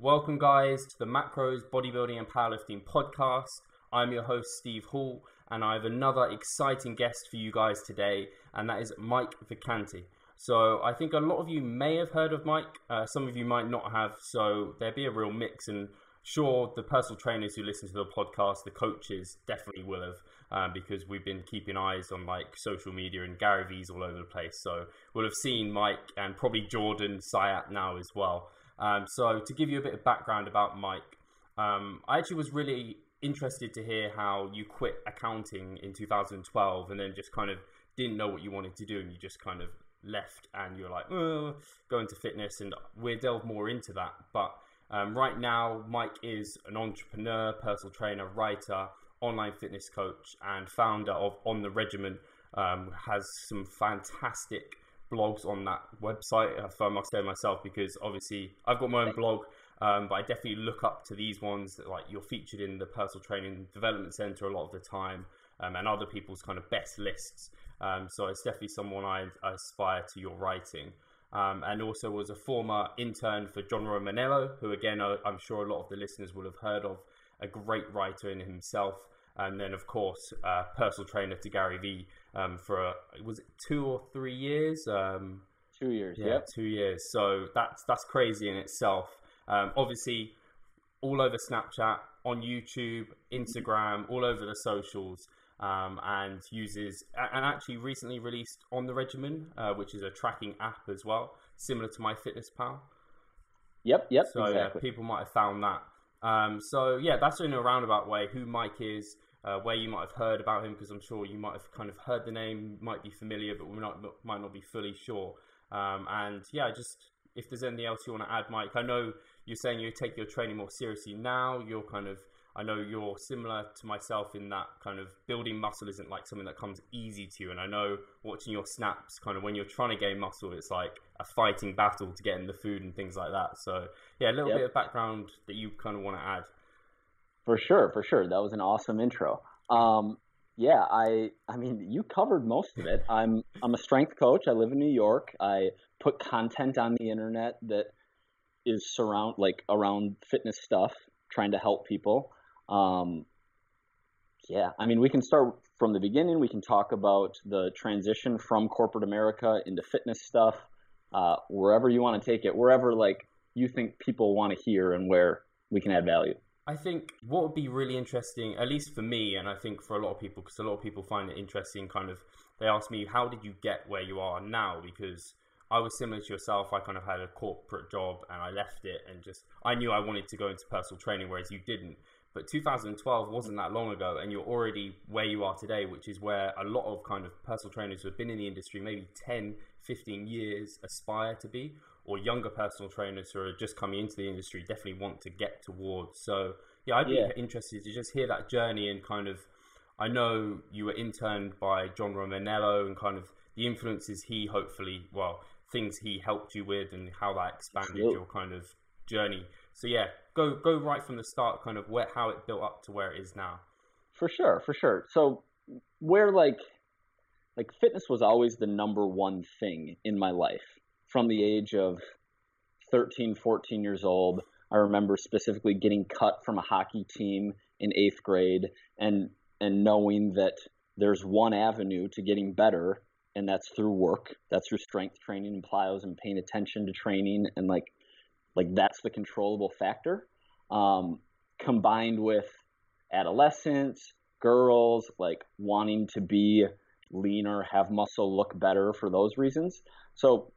Welcome, guys, to the Macros Bodybuilding and Powerlifting Podcast. I'm your host, Steve Hall, and I have another exciting guest for you guys today, and that is Mike Vacanti. So, I think a lot of you may have heard of Mike, uh, some of you might not have, so there'll be a real mix. And sure, the personal trainers who listen to the podcast, the coaches definitely will have um, because we've been keeping eyes on like social media and Gary V's all over the place. So we'll have seen Mike and probably Jordan Syatt now as well. Um, so to give you a bit of background about Mike, um, I actually was really interested to hear how you quit accounting in 2012 and then just kind of didn't know what you wanted to do and you just kind of left and you're like, oh, go into fitness and we'll delve more into that. But um, right now, Mike is an entrepreneur, personal trainer, writer, online fitness coach and founder of On the Regimen, um, has some fantastic blogs on that website, I must say myself, because obviously I've got my own blog, um, but I definitely look up to these ones. Like you're featured in the Personal Training Development Center a lot of the time, um, and other people's kind of best lists. Um, so it's definitely someone I, I aspire to your writing. Um, and also was a former intern for John Romaniello, who again I'm sure a lot of the listeners will have heard of a great writer in himself. And then, of course, uh, personal trainer to Gary Vee um, for a, was it two or three years? Um, two years, yeah, yep. two years. So that's that's crazy in itself. Um, obviously, all over Snapchat, on YouTube, Instagram, all over the socials, um, and uses and actually recently released on the Regimen, uh, which is a tracking app as well, similar to MyFitnessPal. Yep, yep. So exactly. yeah, people might have found that. Um, so yeah, that's in a roundabout way who Mike is, uh, where you might have heard about him, because I'm sure you might have kind of heard the name, might be familiar, but we might might not be fully sure. Um, and yeah, just if there's anything else you want to add, Mike, I know you're saying you take your training more seriously now. You're kind of I know you're similar to myself in that kind of building muscle isn't like something that comes easy to you. And I know watching your snaps, kind of when you're trying to gain muscle, it's like a fighting battle to get in the food and things like that. So yeah, a little yep. bit of background that you kind of want to add. For sure, for sure. That was an awesome intro. Um, yeah, I I mean you covered most of it. I'm I'm a strength coach. I live in New York. I put content on the internet that is surround like around fitness stuff, trying to help people. Um, yeah, I mean, we can start from the beginning. We can talk about the transition from corporate America into fitness stuff, uh, wherever you want to take it, wherever like you think people want to hear and where we can add value. I think what would be really interesting, at least for me, and I think for a lot of people, because a lot of people find it interesting. Kind of, they ask me, "How did you get where you are now?" Because I was similar to yourself. I kind of had a corporate job and I left it, and just I knew I wanted to go into personal training, whereas you didn't. But 2012 wasn't that long ago, and you're already where you are today, which is where a lot of kind of personal trainers who have been in the industry maybe 10, 15 years aspire to be, or younger personal trainers who are just coming into the industry definitely want to get towards. So, yeah, I'd be yeah. interested to just hear that journey and kind of. I know you were interned by John Romaniello and kind of the influences he hopefully, well, things he helped you with and how that expanded your kind of journey. So yeah, go go right from the start, kind of where how it built up to where it is now. For sure, for sure. So where like like fitness was always the number one thing in my life from the age of 13, 14 years old. I remember specifically getting cut from a hockey team in eighth grade and and knowing that there's one avenue to getting better and that's through work that's through strength training and plyos and paying attention to training and like like that's the controllable factor. Um, combined with adolescence, girls like wanting to be leaner, have muscle, look better for those reasons. So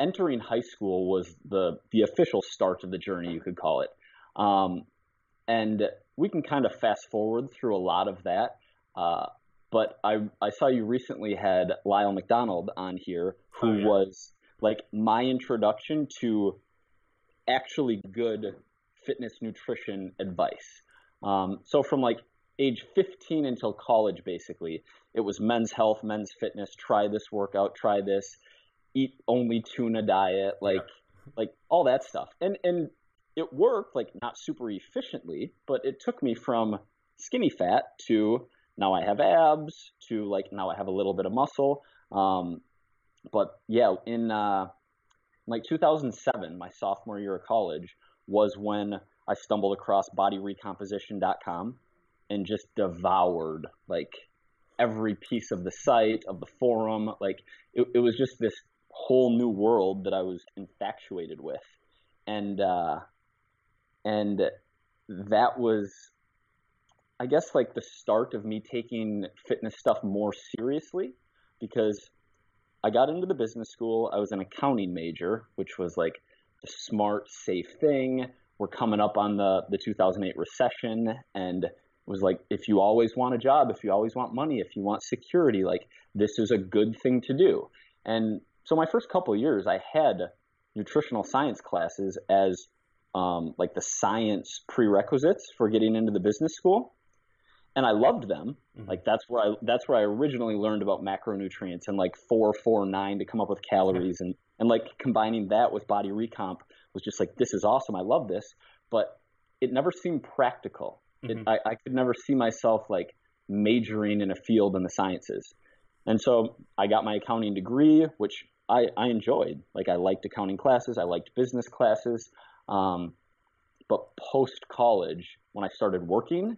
entering high school was the the official start of the journey, you could call it. Um, and we can kind of fast forward through a lot of that. Uh, but I I saw you recently had Lyle McDonald on here, who oh, yeah. was like my introduction to actually good fitness nutrition advice. Um, so from like age 15 until college, basically, it was men's health, men's fitness. Try this workout, try this, eat only tuna diet, like yeah. like all that stuff. And and it worked, like not super efficiently, but it took me from skinny fat to now I have abs to like now I have a little bit of muscle. Um, but yeah, in uh, like 2007, my sophomore year of college, was when I stumbled across bodyrecomposition.com and just devoured like every piece of the site, of the forum. Like it, it was just this whole new world that I was infatuated with. And, uh, and that was, I guess, like the start of me taking fitness stuff more seriously because I got into the business school. I was an accounting major, which was like the smart, safe thing. We're coming up on the, the 2008 recession, and was like, if you always want a job, if you always want money, if you want security, like this is a good thing to do. And so my first couple years, I had nutritional science classes as um, like the science prerequisites for getting into the business school and I loved them. Mm-hmm. Like that's where I that's where I originally learned about macronutrients and like four four nine to come up with calories and and like combining that with body recomp was just like this is awesome. I love this, but it never seemed practical. Mm-hmm. It, I, I could never see myself like majoring in a field in the sciences. And so I got my accounting degree, which I, I enjoyed. Like I liked accounting classes, I liked business classes. Um, but post college, when I started working,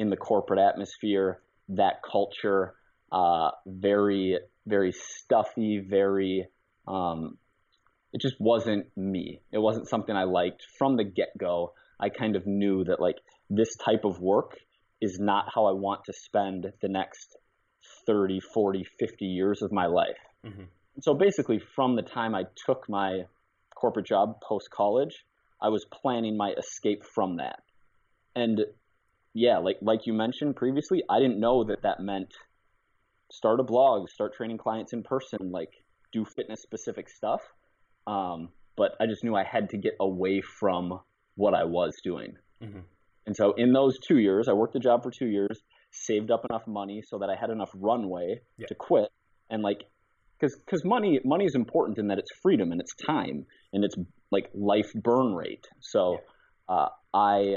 in the corporate atmosphere, that culture, uh, very, very stuffy, very, um, it just wasn't me. It wasn't something I liked from the get go. I kind of knew that like this type of work is not how I want to spend the next 30, 40, 50 years of my life. Mm-hmm. So basically, from the time I took my corporate job post college, I was planning my escape from that. And yeah, like like you mentioned previously, I didn't know that that meant start a blog, start training clients in person, like do fitness specific stuff. Um, but I just knew I had to get away from what I was doing. Mm-hmm. And so in those two years, I worked the job for two years, saved up enough money so that I had enough runway yeah. to quit. And like, because because money money is important in that it's freedom and it's time and it's like life burn rate. So yeah. uh, I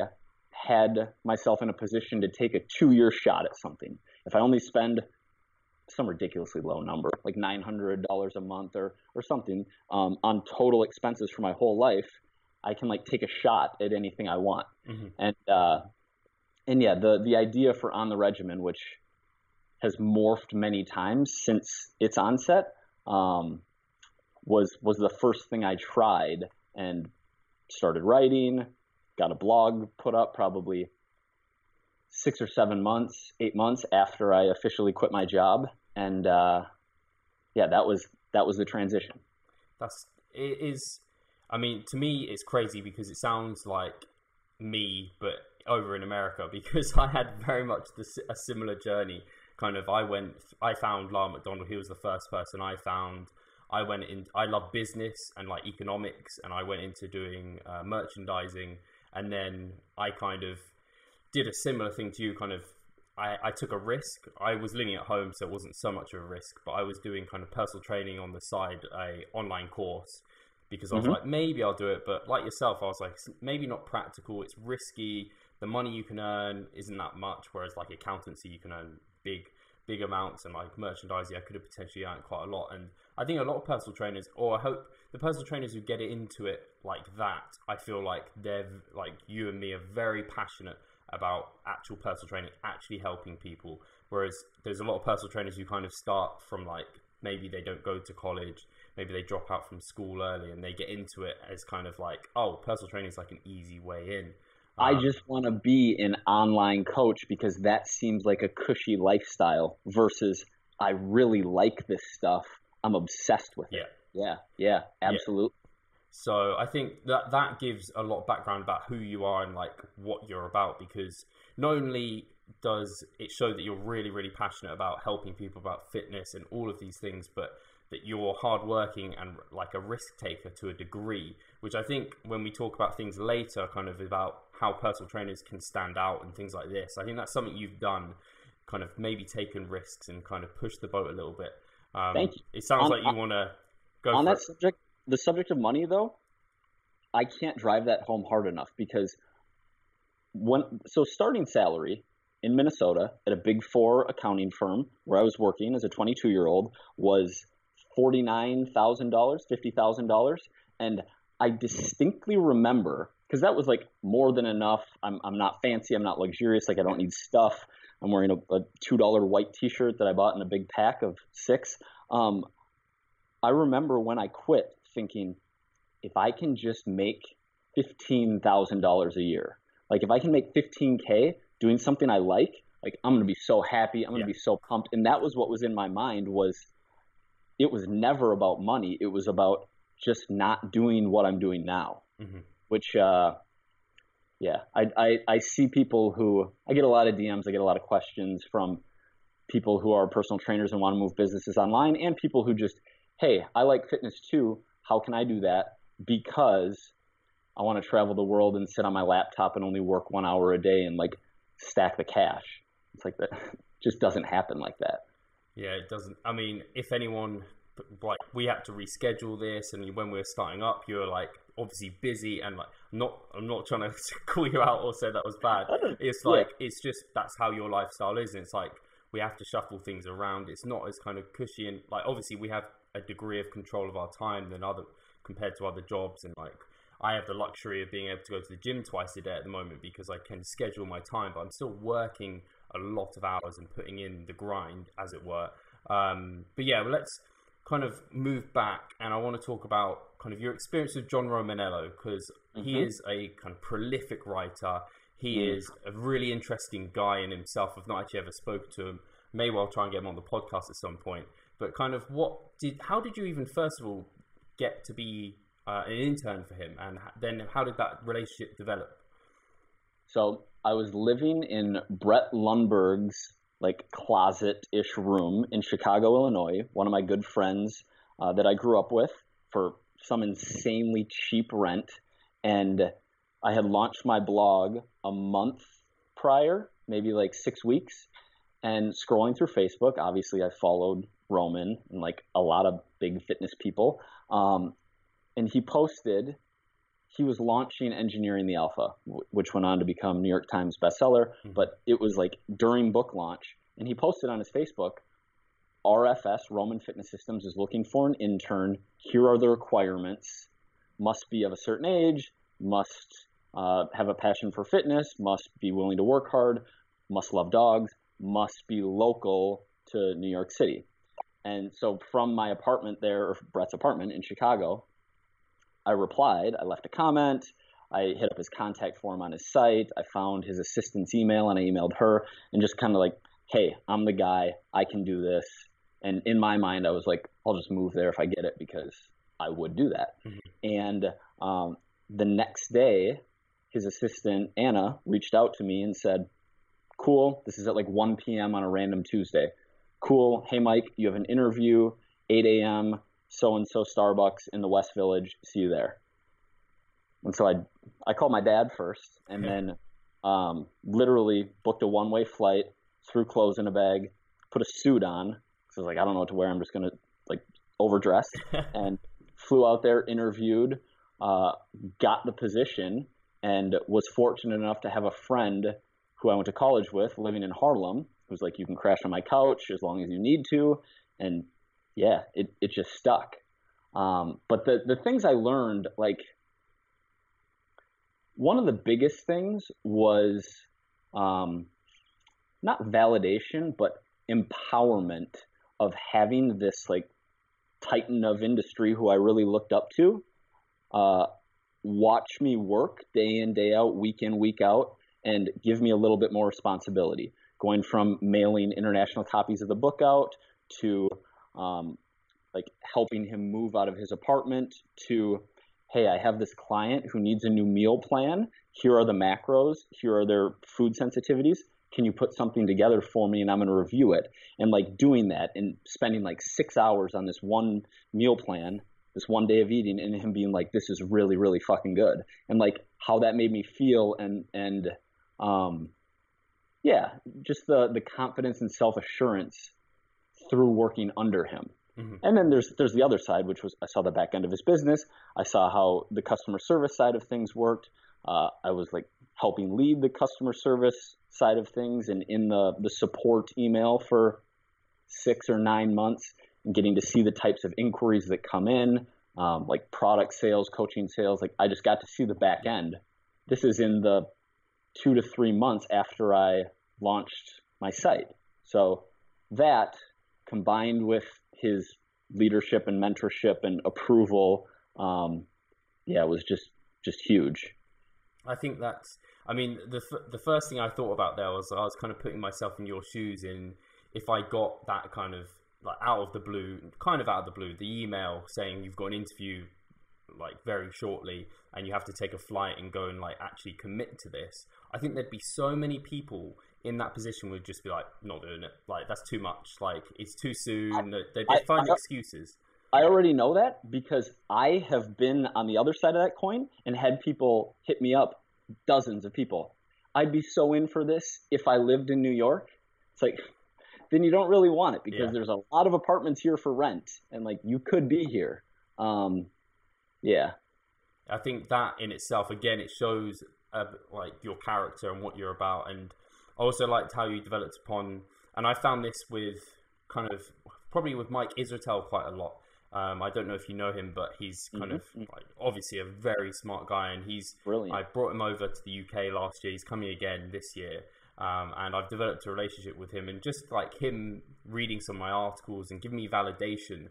had myself in a position to take a two year shot at something. If I only spend some ridiculously low number, like $900 a month or, or something, um, on total expenses for my whole life, I can like take a shot at anything I want. Mm-hmm. And, uh, and yeah, the, the idea for On the Regimen, which has morphed many times since its onset, um, was, was the first thing I tried and started writing, got a blog put up probably six or seven months, eight months after I officially quit my job, and uh, yeah, that was that was the transition. That's it is. I mean, to me, it's crazy because it sounds like me, but over in America. Because I had very much the, a similar journey. Kind of, I went, I found Lyle McDonald. He was the first person I found. I went in. I love business and like economics, and I went into doing uh, merchandising and then I kind of did a similar thing to you. Kind of, I, I took a risk. I was living at home, so it wasn't so much of a risk. But I was doing kind of personal training on the side, a online course, because I was mm-hmm. like, maybe I'll do it. But like yourself, I was like, maybe not practical. It's risky. The money you can earn isn't that much. Whereas like accountancy, you can earn big big amounts and like merchandising, I could have potentially earned quite a lot. And I think a lot of personal trainers, or I hope the personal trainers who get into it like that, I feel like they're like you and me are very passionate about actual personal training, actually helping people. Whereas there's a lot of personal trainers who kind of start from like maybe they don't go to college, maybe they drop out from school early and they get into it as kind of like, oh, personal training is like an easy way in. I uh, just want to be an online coach because that seems like a cushy lifestyle versus I really like this stuff. I'm obsessed with it. Yeah. Yeah. Yeah. Absolutely. Yeah. So I think that that gives a lot of background about who you are and like what you're about because not only does it show that you're really really passionate about helping people about fitness and all of these things, but that you're hardworking and like a risk taker to a degree, which I think when we talk about things later, kind of about how personal trainers can stand out and things like this. I think that's something you've done, kind of maybe taken risks and kind of pushed the boat a little bit. Um, Thank you. It sounds on, like you want to go on that it. subject. The subject of money, though, I can't drive that home hard enough because when so starting salary in Minnesota at a big four accounting firm where I was working as a 22 year old was forty nine thousand dollars, fifty thousand dollars, and I distinctly remember because that was like more than enough. I'm I'm not fancy. I'm not luxurious. Like I don't need stuff. I'm wearing a, a two dollar white T-shirt that I bought in a big pack of six. Um, I remember when I quit thinking, if I can just make fifteen thousand dollars a year, like if I can make fifteen k doing something I like, like I'm gonna be so happy. I'm gonna yeah. be so pumped. And that was what was in my mind was, it was never about money. It was about just not doing what I'm doing now. Mm-hmm. Which, uh, yeah, I, I I see people who I get a lot of DMs. I get a lot of questions from people who are personal trainers and want to move businesses online, and people who just hey, I like fitness too. How can I do that? Because I want to travel the world and sit on my laptop and only work one hour a day and like stack the cash. It's like that just doesn't happen like that. Yeah, it doesn't. I mean, if anyone like we had to reschedule this, and when we were starting up, you were like obviously busy and like not. I'm not trying to call you out or say that was bad. It's like yeah. it's just that's how your lifestyle is, and it's like we have to shuffle things around. It's not as kind of cushy and like obviously we have a degree of control of our time than other compared to other jobs and like I have the luxury of being able to go to the gym twice a day at the moment because I can schedule my time, but I'm still working a lot of hours and putting in the grind, as it were. Um, but yeah, well, let's kind of move back, and I want to talk about kind of your experience with John Romaniello because mm-hmm. he is a kind of prolific writer. He mm. is a really interesting guy in himself. I've not actually ever spoken to him. May well try and get him on the podcast at some point. But kind of what did how did you even first of all get to be uh, an intern for him, and then how did that relationship develop? So I was living in Brett Lundberg's like closet-ish room in Chicago, Illinois. One of my good friends uh, that I grew up with for some insanely cheap rent, and I had launched my blog a month prior, maybe like six weeks, and scrolling through Facebook. Obviously, I followed Roman and like a lot of big fitness people. Um, and he posted he was launching Engineering the Alpha, which went on to become New York Times bestseller. Mm-hmm. But it was like during book launch, and he posted on his Facebook, RFS Roman Fitness Systems is looking for an intern. Here are the requirements: must be of a certain age, must uh, have a passion for fitness, must be willing to work hard, must love dogs, must be local to New York City. And so from my apartment there, or Brett's apartment in Chicago, I replied, I left a comment, I hit up his contact form on his site, I found his assistant's email and I emailed her and just kind of like, hey, I'm the guy, I can do this. And in my mind, I was like, I'll just move there if I get it because I would do that. Mm-hmm. And um, the next day, his assistant, Anna, reached out to me and said, Cool, this is at like 1 p.m. on a random Tuesday cool. Hey, Mike, you have an interview, 8 a.m., so and so Starbucks in the West Village. See you there. And so I, I called my dad first, and then um, literally booked a one way flight, threw clothes in a bag, put a suit on. So I was like, I don't know what to wear. I'm just gonna like overdress, and flew out there, interviewed, uh, got the position, and was fortunate enough to have a friend who I went to college with living in Harlem who's like, you can crash on my couch as long as you need to. And yeah, it, it just stuck. Um, but the, the things I learned, like, one of the biggest things was um, not validation, but empowerment of having this like titan of industry who I really looked up to uh, watch me work day in, day out, week in, week out, and give me a little bit more responsibility going from mailing international copies of the book out to um, like helping him move out of his apartment to hey i have this client who needs a new meal plan. Here are the macros. Here are their food sensitivities. Can you put something together for me and i'm going to review it? And like doing that and spending like six hours on this one meal plan this one day of eating and him being like this is really really fucking good. And like how that made me feel and and um yeah, just the the confidence and self assurance through working under him. Mm-hmm. And then there's there's the other side, which was I saw the back end of his business. I saw how the customer service side of things worked. Uh, I was like helping lead the customer service side of things, and in the the support email for six or nine months, and getting to see the types of inquiries that come in, um, like product sales, coaching sales. Like I just got to see the back end this is in the two to three months after I launched my site. So that combined with his leadership and mentorship and approval, um, yeah, it was just just huge. I think that's. I mean, the the first thing I thought about there was I was kind of putting myself in your shoes. In if I got that kind of like out of the blue, kind of out of the blue, the email saying you've got an interview like very shortly and you have to take a flight and go and like actually commit to this. I think there'd be so many people in that position would just be like, not doing it. Like that's too much. Like it's too soon. I, they'd find I, excuses. I already know that because I have been on the other side of that coin and had people hit me up, dozens of people. I'd be so in for this if I lived in New York. It's like, then you don't really want it because yeah. there's a lot of apartments here for rent and like you could be here. Um, yeah. I think that in itself, again, it shows uh, like your character and what you're about. And I also liked how you developed upon, and I found this with kind of probably with Mike Israetel quite a lot. Um, I don't know if you know him, but he's kind mm-hmm. of like, obviously a very smart guy, and he's brilliant. I brought him over to the UK last year. He's coming again this year, um, and I've developed a relationship with him. And just like him reading some of my articles and giving me validation,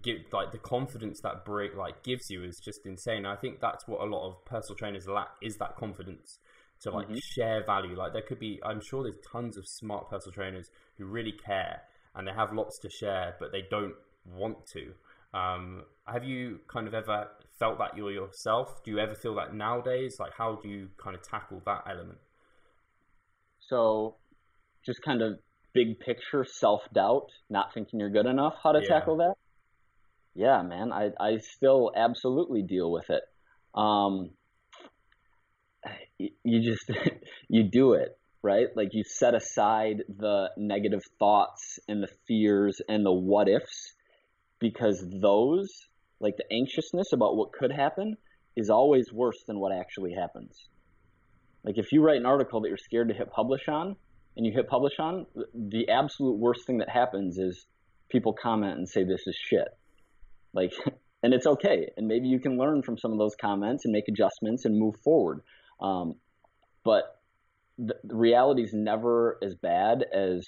give like the confidence that break like gives you is just insane. I think that's what a lot of personal trainers lack is that confidence to like mm-hmm. share value. Like there could be, I'm sure there's tons of smart personal trainers who really care and they have lots to share, but they don't want to. Um, have you kind of ever felt that you're yourself? Do you ever feel that nowadays? Like, how do you kind of tackle that element? So, just kind of big picture self doubt, not thinking you're good enough. How to yeah. tackle that? Yeah, man, I I still absolutely deal with it. Um, you just you do it right like you set aside the negative thoughts and the fears and the what ifs because those, like the anxiousness about what could happen, is always worse than what actually happens. Like if you write an article that you're scared to hit publish on, and you hit publish on, the absolute worst thing that happens is people comment and say this is shit. Like, and it's okay. And maybe you can learn from some of those comments and make adjustments and move forward. Um, but the, the reality is never as bad as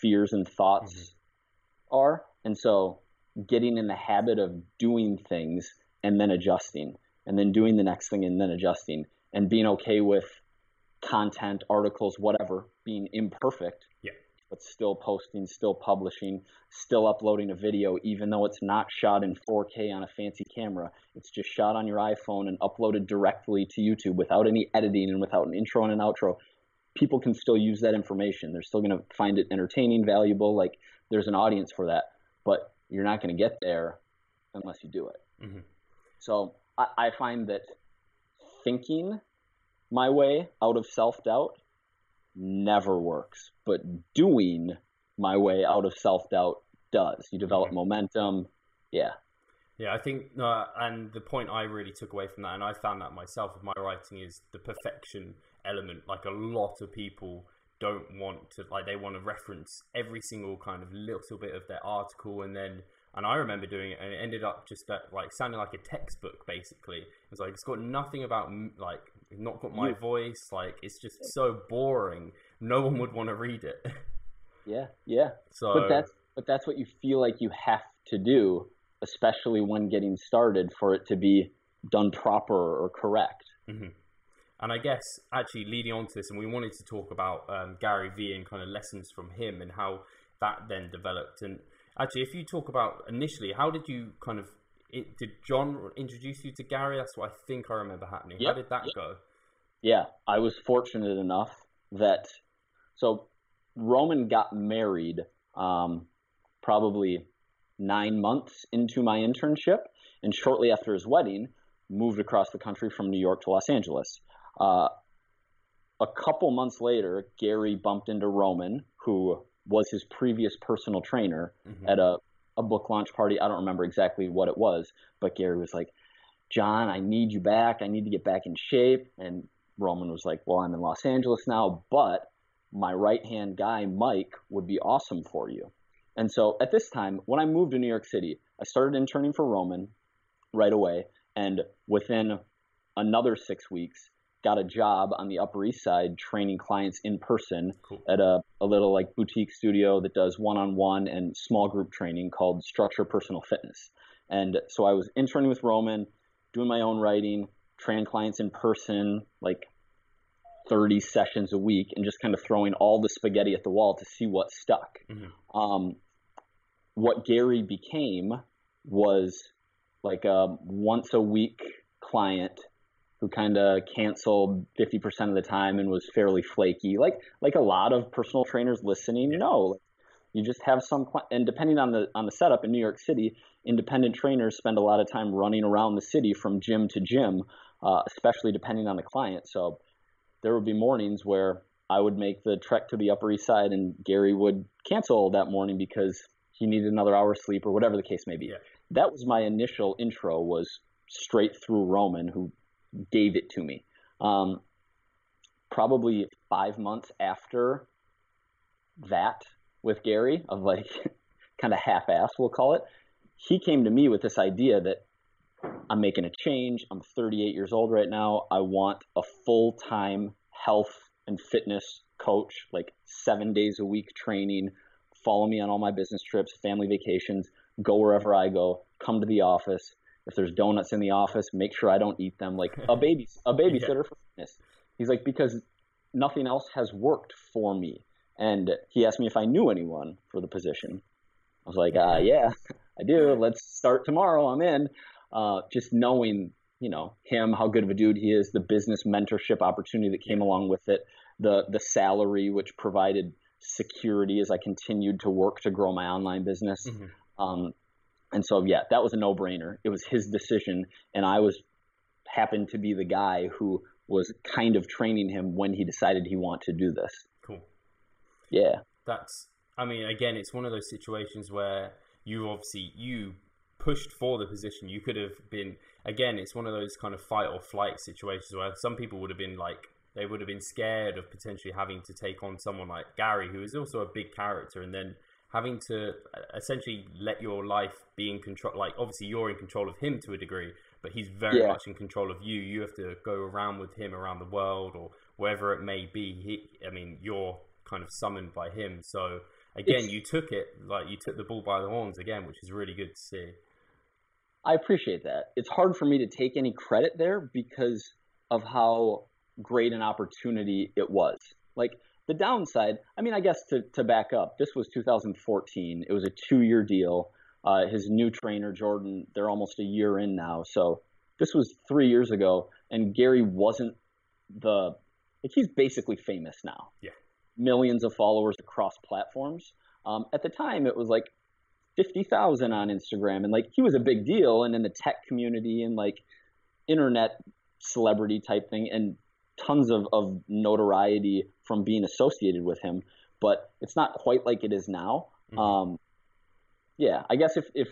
fears and thoughts mm-hmm. are. And so getting in the habit of doing things and then adjusting and then doing the next thing and then adjusting and being okay with content, articles, whatever, being imperfect. Yeah. But still posting, still publishing, still uploading a video, even though it's not shot in 4K on a fancy camera. It's just shot on your iPhone and uploaded directly to YouTube without any editing and without an intro and an outro. People can still use that information. They're still going to find it entertaining, valuable. Like there's an audience for that. But you're not going to get there unless you do it. Mm-hmm. So I, I find that thinking my way out of self doubt never works, but doing my way out of self doubt does. You develop mm-hmm. momentum. Yeah. Yeah, I think, uh, and the point I really took away from that, and I found that myself with my writing, is the perfection element. Like a lot of people don't want to like they want to reference every single kind of little bit of their article and then and I remember doing it and it ended up just that like sounding like a textbook basically. It was like it's got nothing about like not got my voice like it's just so boring. No one would want to read it. Yeah, yeah. So but that's but that's what you feel like you have to do, especially when getting started for it to be done proper or correct. Mm-hmm. And I guess actually leading on to this, and we wanted to talk about um, Gary Vee and kind of lessons from him and how that then developed. And actually, if you talk about initially, how did you kind of it, did John introduce you to Gary? That's what I think I remember happening. Yep. How did that yep. go? Yeah, I was fortunate enough that so Roman got married um, probably nine months into my internship, and shortly after his wedding, moved across the country from New York to Los Angeles. Uh, a couple months later, Gary bumped into Roman, who was his previous personal trainer mm-hmm. at a, a book launch party. I don't remember exactly what it was, but Gary was like, John, I need you back. I need to get back in shape. And Roman was like, Well, I'm in Los Angeles now, but my right hand guy, Mike, would be awesome for you. And so at this time, when I moved to New York City, I started interning for Roman right away. And within another six weeks, got a job on the Upper East Side training clients in person Cool. at a, a little like boutique studio that does one on one and small group training called Structure Personal Fitness. And so I was interning with Roman, doing my own writing, training clients in person, like 30 sessions a week, and just kind of throwing all the spaghetti at the wall to see what stuck. Mhm. Um, what Gary became was like a once a week client who kind of canceled 50% of the time and was fairly flaky like like a lot of personal trainers listening know you just have some and depending on the on the setup in New York City independent trainers spend a lot of time running around the city from gym to gym uh, especially depending on the client so there would be mornings where I would make the trek to the Upper East Side and Gary would cancel that morning because he needed another hour's sleep or whatever the case may be. Yeah. That was my initial intro was straight through Roman who gave it to me. Um, probably five months after that with Gary of like kind of half-ass, we'll call it. He came to me with this idea that I'm making a change. I'm 38 years old right now. I want a full-time health and fitness coach, like seven days a week training. Follow me on all my business trips, family vacations, go wherever I go, come to the office. If there's donuts in the office, make sure I don't eat them. Like a baby, a babysitter for fitness. He's like, because nothing else has worked for me. And he asked me if I knew anyone for the position. I was like, uh, yeah, I do. Let's start tomorrow. I'm in. Uh, just knowing, you know, him, how good of a dude he is, the business mentorship opportunity that came along with it, the the salary which provided security as I continued to work to grow my online business. Mhm. Um, and so, yeah, that was a no brainer. It was his decision, and I was happened to be the guy who was kind of training him when he decided he wanted to do this. Cool. Yeah, That's. I mean, again, it's one of those situations where you obviously you pushed for the position. You could have been. Again, it's one of those kind of fight or flight situations where some people would have been like they would have been scared of potentially having to take on someone like Gary, who is also a big character, and then having to uh, essentially let your life be in control. Like, obviously, you're in control of him to a degree, but he's very Yeah. much in control of you. You have to go around with him around the world or wherever it may be. He, I mean, you're kind of summoned by him. So again, It's- you took it like you took the bull by the horns again, which is really good to see. I appreciate that. It's hard for me to take any credit there because of how great an opportunity it was. Like the downside, I mean, I guess to, to back up, this was 2014. It was a two year deal. Uh, his new trainer, Jordan, they're almost a year in now. So this was three years ago, and Gary wasn't the, like, he's basically famous now. Yeah. Millions of followers across platforms. Um, at the time, it was like 50,000 on Instagram and like he was a big deal and in the tech community and like internet celebrity type thing and tons of, of notoriety from being associated with him but it's not quite like it is now Mhm. um, yeah I guess if if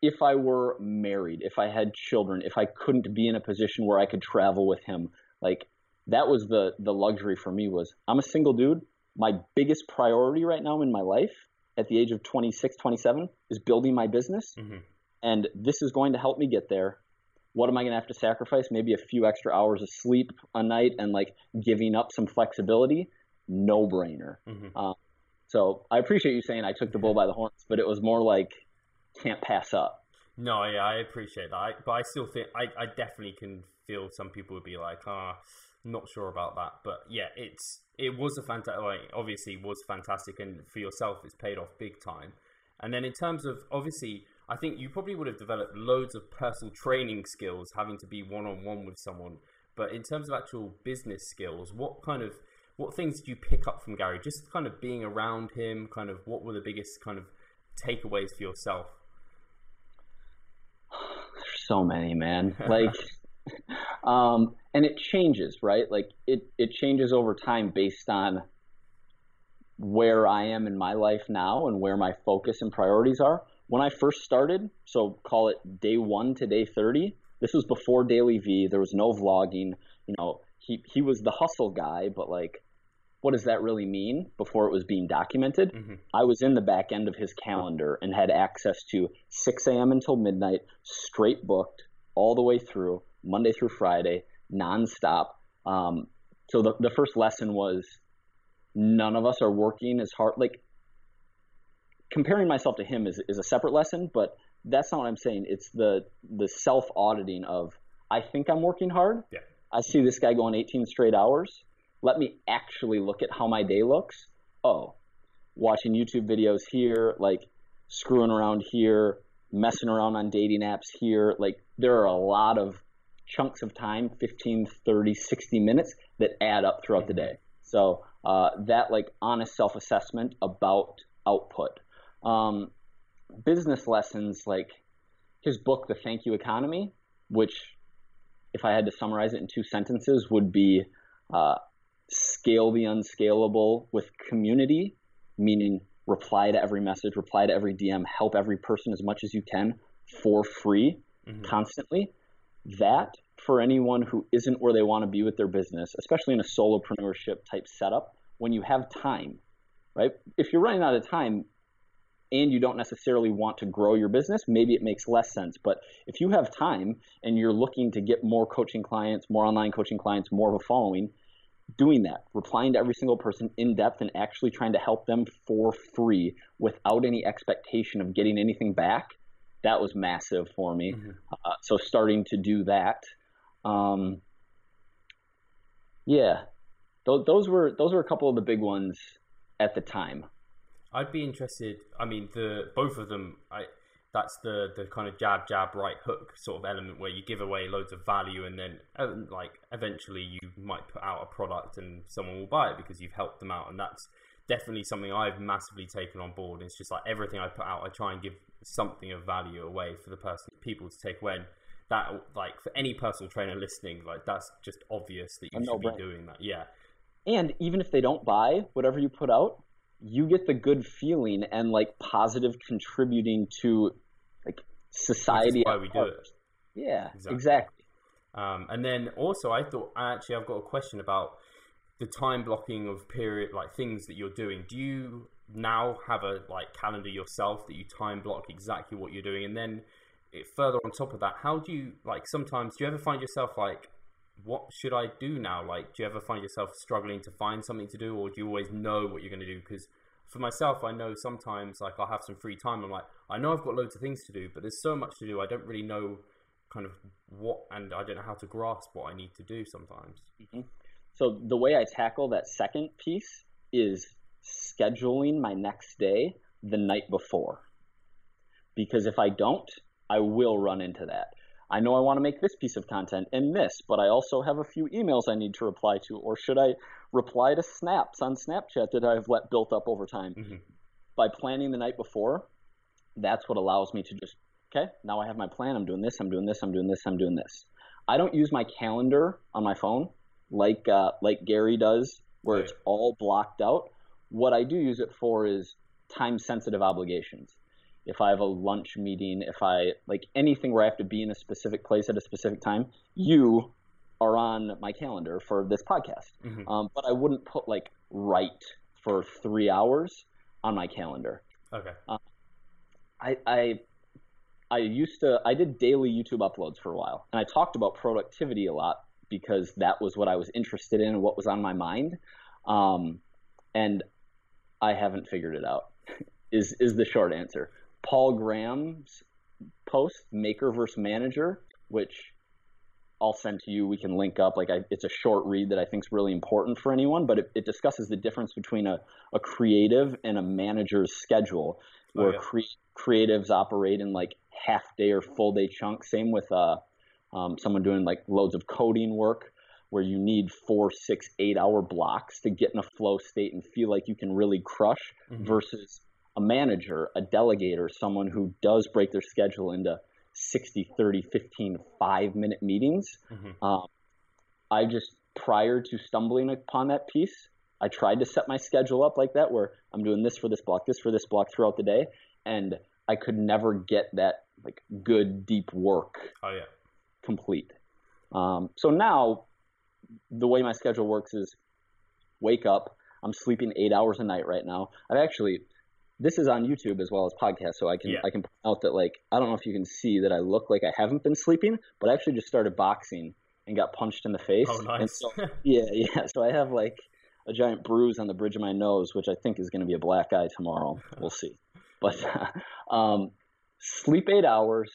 if I were married if I had children if I couldn't be in a position where I could travel with him like that was the the luxury for me was I'm a single dude my biggest priority right now in my life at the age of 26, 27 is building my business. hmm And this is going to help me get there. What am I going to have to sacrifice? Maybe a few extra hours of sleep a night and like giving up some flexibility? No brainer. hmm So I appreciate you saying I took the bull by the horns, but it was more like can't pass up. No, yeah, I appreciate that, I, but I still think I, I definitely can feel some people would be like, ah, not sure about that. But yeah, it's it was a fantastic. Like, obviously, was fantastic, and for yourself, it's paid off big time. And then in terms of obviously, I think you probably would have developed loads of personal training skills, having to be one on one with someone. But in terms of actual business skills, what kind of what things did you pick up from Gary? Just kind of being around him, kind of what were the biggest kind of takeaways for yourself? There's so many, man. Like, um, and it changes, right? Like it, it changes over time based on where I am in my life now and where my focus and priorities are. When I first started, so call it day one to day 30, this was before Daily V. There was no vlogging. You know, he, he was the hustle guy, but like, what does that really mean before it was being documented? Mhm. I was in the back end of his calendar and had access to 6 a.m. until midnight, straight booked all the way through, Monday through Friday, nonstop. Um, so the, the first lesson was none of us are working as hard. Like comparing myself to him is, is a separate lesson, but that's not what I'm saying. It's the the self auditing of I think I'm working hard. Yeah. I see this guy going 18 straight hours. Let me actually look at how my day looks. Oh, watching YouTube videos here, like screwing around here, messing around on dating apps here. Like there are a lot of chunks of time 15, 30, 60 minutes that add up throughout the day. So uh, that like honest self assessment about output. Um, business lessons like his book, The Thank You Economy, which, if I had to summarize it in two sentences, would be uh, scale the unscalable with community, meaning reply to every message, reply to every DM, help every person as much as you can for free Mhm. constantly. That for anyone who isn't where they want to be with their business, especially in a solopreneurship type setup, when you have time, right? If you're running out of time and you don't necessarily want to grow your business, maybe it makes less sense. But if you have time and you're looking to get more coaching clients, more online coaching clients, more of a following, doing that, replying to every single person in depth and actually trying to help them for free without any expectation of getting anything back, that was massive for me. Mhm. Uh, so starting to do that, um, yeah, those were those were a couple of the big ones at the time. I'd be interested. I mean, the both of them. I that's the the kind of jab jab right hook sort of element where you give away loads of value and then uh, like eventually you might put out a product and someone will buy it because you've helped them out and that's definitely something I've massively taken on board. It's just like everything I put out, I try and give something of value away for the person people to take away. And that like for any personal trainer listening, like that's just obvious that you A should be no-brainer. doing that. Yeah. And even if they don't buy whatever you put out, you get the good feeling and like positive contributing to like society. why we do it. Yeah, Exactly. exactly. Um, and then also, I thought actually I've got a question about the time blocking of period, like things that you're doing. Do you now have a like calendar yourself that you time block exactly what you're doing, and then it, further on top of that, how do you like sometimes? Do you ever find yourself like, what should I do now? Like, do you ever find yourself struggling to find something to do, or do you always know what you're going to do? Because for myself, I know sometimes like I'll have some free time. I'm like, I know I've got loads of things to do, but there's so much to do. I don't really know kind of what, and I don't know how to grasp what I need to do sometimes. Mm-hmm. So the way I tackle that second piece is scheduling my next day the night before. Because if I don't, I will run into that. I know I want to make this piece of content and this, but I also have a few emails I need to reply to, or should I reply to snaps on Snapchat that I've let built up over time? Mhm. By planning the night before, that's what allows me to just, okay, now I have my plan. I'm doing this, I'm doing this, I'm doing this, I'm doing this. I don't use my calendar on my phone like uh, like Gary does, where Right. it's all blocked out. What I do use it for is time sensitive obligations. If I have a lunch meeting, if I like anything where I have to be in a specific place at a specific time, you are on my calendar for this podcast. Mhm. Um, but I wouldn't put like write for three hours on my calendar. Okay. I, I I used to I did daily YouTube uploads for a while, and I talked about productivity a lot because that was what I was interested in and what was on my mind. Um, and I haven't figured it out. is is the short answer? Paul Graham's post, Maker versus Manager, which I'll send to you. We can link up. Like I, it's a short read that I think is really important for anyone, but it, it discusses the difference between a, a creative and a manager's schedule, Oh, where yeah. cre- creatives operate in like half day or full day chunks. Same with uh, um, someone doing like loads of coding work, where you need four, six, eight hour blocks to get in a flow state and feel like you can really crush Mhm. versus a manager, a delegator, someone who does break their schedule into 60, 30, 15, five minute meetings. Mhm. Um, I just, prior to stumbling upon that piece, I tried to set my schedule up like that where I'm doing this for this block, this for this block throughout the day. And I could never get that like good, deep work Oh yeah. complete. Um, so now, the way my schedule works is wake up. I'm sleeping eight hours a night right now. I've actually, this is on YouTube as well as podcast, so I can Yeah. I can point out that like I don't know if you can see that I look like I haven't been sleeping, but I actually just started boxing and got punched in the face. Oh, nice. So, yeah, yeah. So I have like a giant bruise on the bridge of my nose, which I think is going to be a black eye tomorrow. We'll see. But um, sleep eight hours,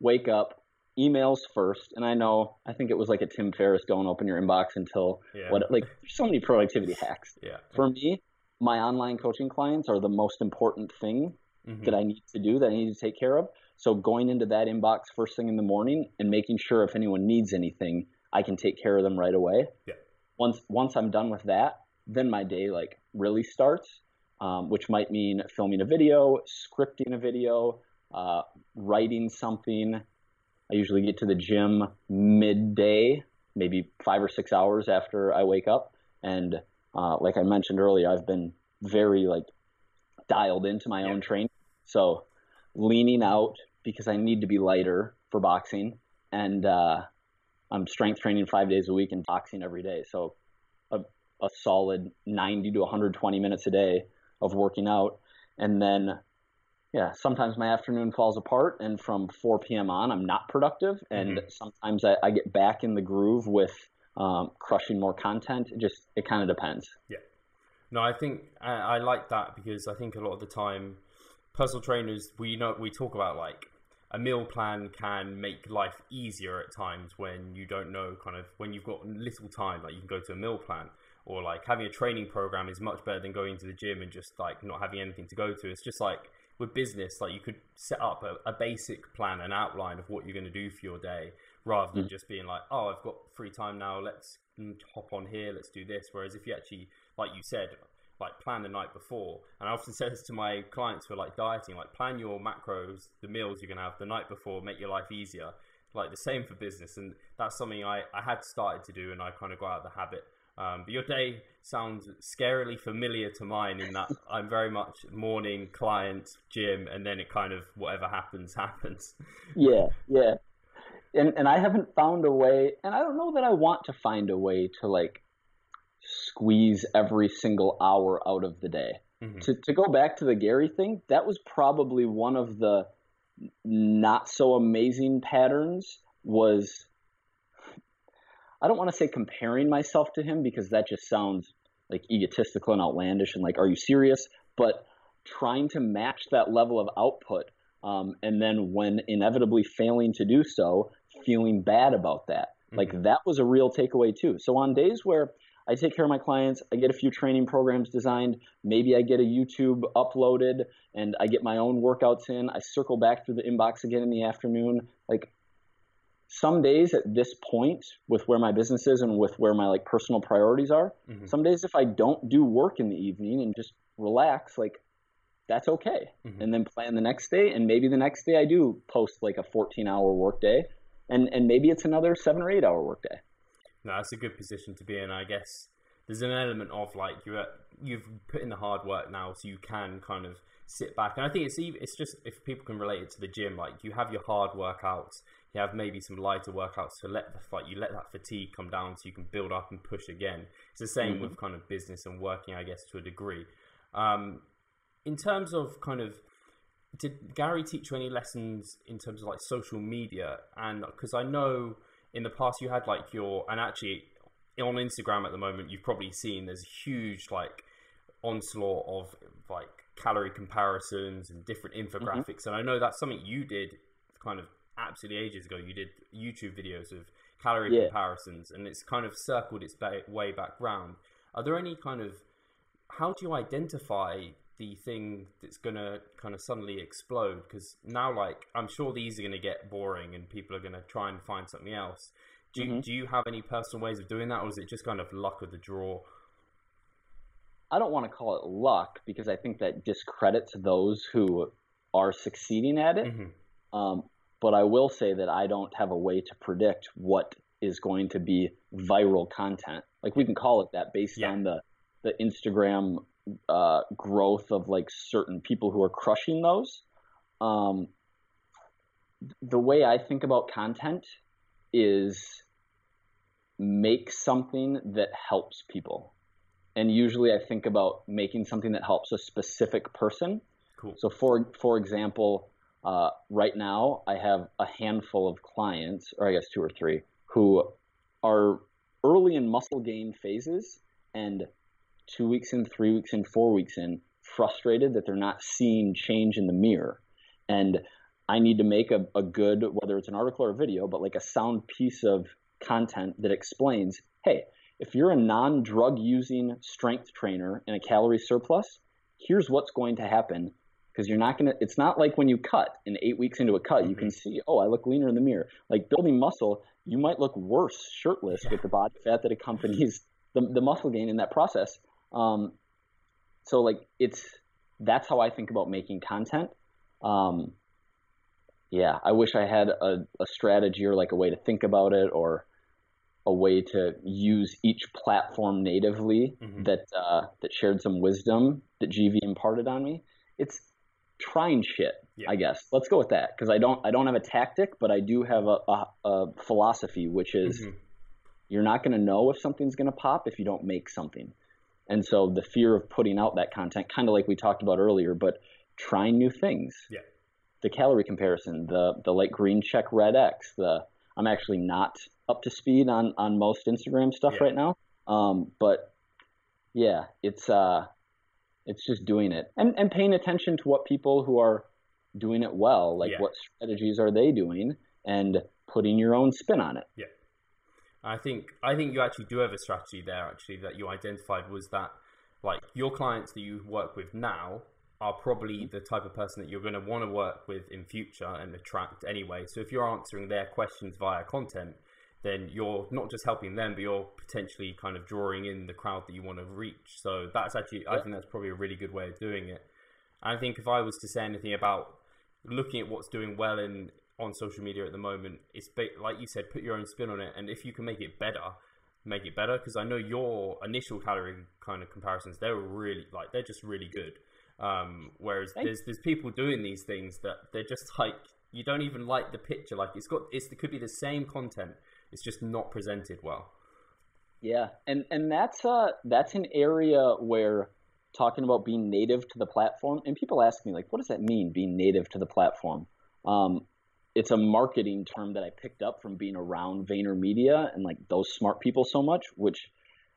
wake up, emails first, and I know I think it was like a Tim Ferriss don't open your inbox until Yeah. what like there's so many productivity hacks. Yeah. For me, my online coaching clients are the most important thing Mhm. that I need to do that I need to take care of. So going into that inbox first thing in the morning and making sure if anyone needs anything, I can take care of them right away. Yeah. Once once I'm done with that, then my day like really starts, um, which might mean filming a video, scripting a video, uh, writing something. I usually get to the gym midday, maybe five or six hours after I wake up, and uh, like I mentioned earlier, I've been very like dialed into my Yeah. own training. So leaning out because I need to be lighter for boxing, and uh, I'm strength training five days a week and boxing every day. So a, a solid 90 to 120 minutes a day of working out, and then yeah, sometimes my afternoon falls apart, and from 4 p.m. on, I'm not productive, and Mhm. sometimes I, I get back in the groove with um, crushing more content. It just it kind of depends. Yeah. No, I think I, I like that because I think a lot of the time, personal trainers we know we talk about like a meal plan can make life easier at times when you don't know kind of when you've got little time like you can go to a meal plan or like having a training program is much better than going to the gym and just like not having anything to go to it's just like with business like you could set up a, a basic plan an outline of what you're going to do for your day rather than just being like oh i've got free time now let's mm, hop on here let's do this whereas if you actually like you said like plan the night before. And I often say this to my clients who are like dieting, like plan your macros, the meals you're gonna have the night before, make your life easier. Like the same for business, and that's something I, I had started to do, and I kind of got out of the habit. Um, but your day sounds scarily familiar to mine in that I'm very much morning client gym, and then it kind of whatever happens happens. Yeah, yeah. And and I haven't found a way, and I don't know that I want to find a way to like squeeze every single hour out of the day. Mhm. To to go back to the Gary thing, that was probably one of the not so amazing patterns was I don't want to say comparing myself to him because that just sounds like egotistical and outlandish and like are you serious? But trying to match that level of output um, and then when inevitably failing to do so, feeling bad about that. Like that was a real takeaway too. So on days where I take care of my clients, I get a few training programs designed, maybe I get a YouTube uploaded and I get my own workouts in, I circle back through the inbox again in the afternoon. Like some days at this point with where my business is and with where my like personal priorities are, Mhm. some days if I don't do work in the evening and just relax, like that's okay. Mhm. And then plan the next day and maybe the next day I do post like a 14 hour workday and and maybe it's another 7 or 8 hour workday. No, that's a good position to be in. I guess there's an element of like you're you've put in the hard work now, so you can kind of sit back. And I think it's it's just if people can relate it to the gym, like you have your hard workouts, you have maybe some lighter workouts to let the like you let that fatigue come down, so you can build up and push again. It's the same Mhm. with kind of business and working, I guess, to a degree. Um, in terms of kind of did Gary teach you any lessons in terms of like social media? And because I know in the past you had like your and actually on Instagram at the moment you've probably seen there's a huge like onslaught of like calorie comparisons and different mm-hmm. infographics and I know that's something you did kind of absolutely ages ago you did YouTube videos of calorie Yeah. comparisons and it's kind of circled its way back round are there any kind of how do you identify the thing that's going to kind of suddenly explode because now like i'm sure these are going to get boring and people are going to try and find something else do you, Mhm. do you have any personal ways of doing that or is it just kind of luck of the draw I don't want to call it luck because I think that discredits those who are succeeding at it. Mhm. Um, but I will say that I don't have a way to predict what is going to be viral content. Like we can call it that based Yeah. on the the Instagram uh, growth of like certain people who are crushing those. Um, the way I think about content is make something that helps people. And usually I think about making something that helps a specific person. cool So for for example, uh, right now I have a handful of clients, or I guess two or three, who are early in muscle gain phases and two weeks in, three weeks in, four weeks in, frustrated that they're not seeing change in the mirror. And I need to make a, a good, whether it's an article or a video, but like a sound piece of content that explains hey, if you're a non drug using strength trainer in a calorie surplus, here's what's going to happen because you're not going to it's not like when you cut in eight weeks into a cut you can mm-hmm. see oh i look leaner in the mirror like building muscle you might look worse shirtless with the body fat that accompanies the, the muscle gain in that process um, so like it's that's how i think about making content um, yeah i wish i had a, a strategy or like a way to think about it or a way to use each platform natively mm-hmm. that uh, that shared some wisdom that GV imparted on me. It's trying shit, yeah. I guess. Let's go with that because I don't I don't have a tactic, but I do have a, a, a philosophy, which is mm-hmm. you're not going to know if something's going to pop if you don't make something. And so the fear of putting out that content, kind of like we talked about earlier, but trying new things. Yeah. The calorie comparison, the the light green check red X, the I'm actually not up to speed on on most Instagram stuff yeah. right now. Um, but yeah, it's uh, it's just doing it and and paying attention to what people who are doing it well, like yeah. what strategies are they doing, and putting your own spin on it. Yeah. I think I think you actually do have a strategy there. Actually, that you identified was that like your clients that you work with now are probably the type of person that you're going to want to work with in future and attract anyway. So if you're answering their questions via content, then you're not just helping them, but you're potentially kind of drawing in the crowd that you want to reach. So that's actually. I think that's probably a really good way of doing it. And I think if I was to say anything about looking at what's doing well in on social media at the moment, it's like you said, put your own spin on it, and if you can make it better, make it better. Because I know your initial calorie kind of comparisons, they were really like they're just really good. Um, whereas Thanks. there's there's people doing these things that they're just like you don't even like the picture. Like it's got it's it could be the same content, it's just not presented well. Yeah, and and that's uh that's an area where talking about being native to the platform, and people ask me like, what does that mean, being native to the platform? Um, it's a marketing term that I picked up from being around VaynerMedia and like those smart people so much, which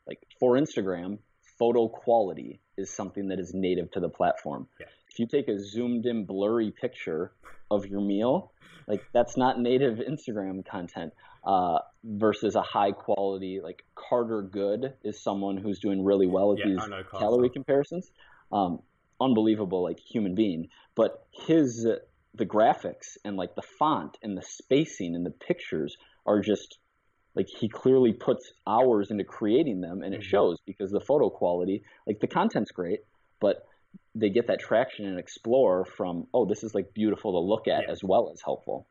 like for Instagram, photo quality is something that is native to the platform. Yeah. If you take a zoomed in blurry picture of your meal, like that's not native Instagram content. Uh, versus a high quality like Carter Good is someone who's doing really well at yeah, these calorie comparisons. Um, unbelievable like human being, but his the graphics and like the font and the spacing and the pictures are just like he clearly puts hours into creating them and it mm-hmm. shows because the photo quality like the content's great but they get that traction and explore from oh this is like beautiful to look at yeah. as well as helpful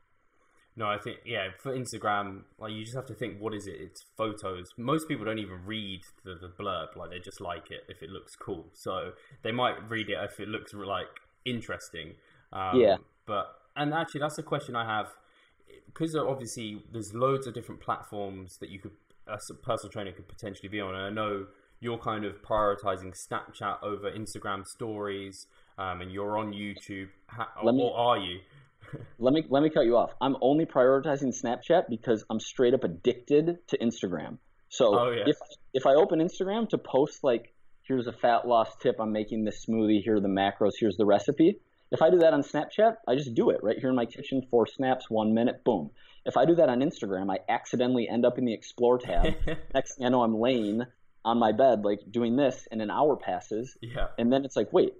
no, I think yeah. For Instagram, like you just have to think, what is it? It's photos. Most people don't even read the, the blurb. Like they just like it if it looks cool. So they might read it if it looks like interesting. Um, yeah. But and actually, that's a question I have because obviously there's loads of different platforms that you could a personal trainer could potentially be on. And I know you're kind of prioritizing Snapchat over Instagram stories, um, and you're on YouTube. How, me, or are you? let me let me cut you off. I'm only prioritizing Snapchat because I'm straight up addicted to Instagram. So oh, yeah. if if I open Instagram to post like here's a fat loss tip, I'm making this smoothie, here are the macros, here's the recipe. If I do that on Snapchat, I just do it right here in my kitchen, four snaps, one minute, boom. If I do that on Instagram, I accidentally end up in the explore tab. Next thing I know, I'm laying on my bed, like doing this, and an hour passes. Yeah. And then it's like, wait,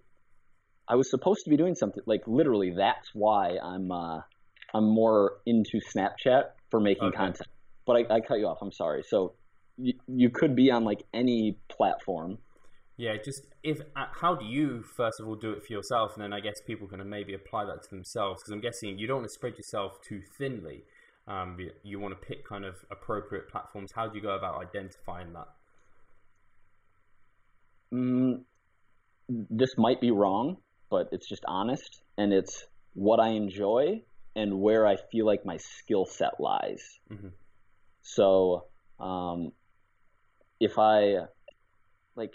I was supposed to be doing something like literally. That's why I'm uh, I'm more into Snapchat for making okay. content. But I, I, cut you off. I'm sorry. So you, you could be on like any platform. Yeah, just if uh, how do you first of all do it for yourself, and then I guess people can maybe apply that to themselves because I'm guessing you don't want to spread yourself too thinly. Um, you want to pick kind of appropriate platforms. How do you go about identifying that? Mm, this might be wrong, but it's just honest and it's what I enjoy and where I feel like my skill set lies. Mm-hmm. So, um, if I like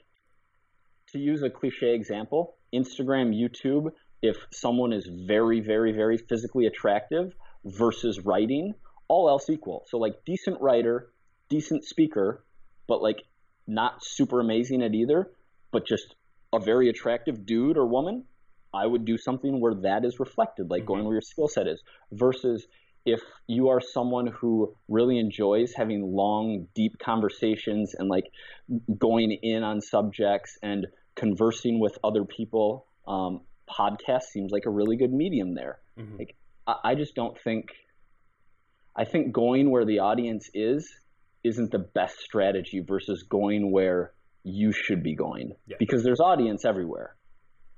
to use a cliche example, Instagram, YouTube, if someone is very, very, very physically attractive versus writing, all else equal. So, like, decent writer, decent speaker, but like not super amazing at either, but just a very attractive dude or woman, I would do something where that is reflected, like mm-hmm. going where your skill set is, versus if you are someone who really enjoys having long, deep conversations and like going in on subjects and conversing with other people, um, podcast seems like a really good medium there. Mm-hmm. Like, I, I just don't think. I think going where the audience is isn't the best strategy versus going where you should be going yeah. because there's audience everywhere,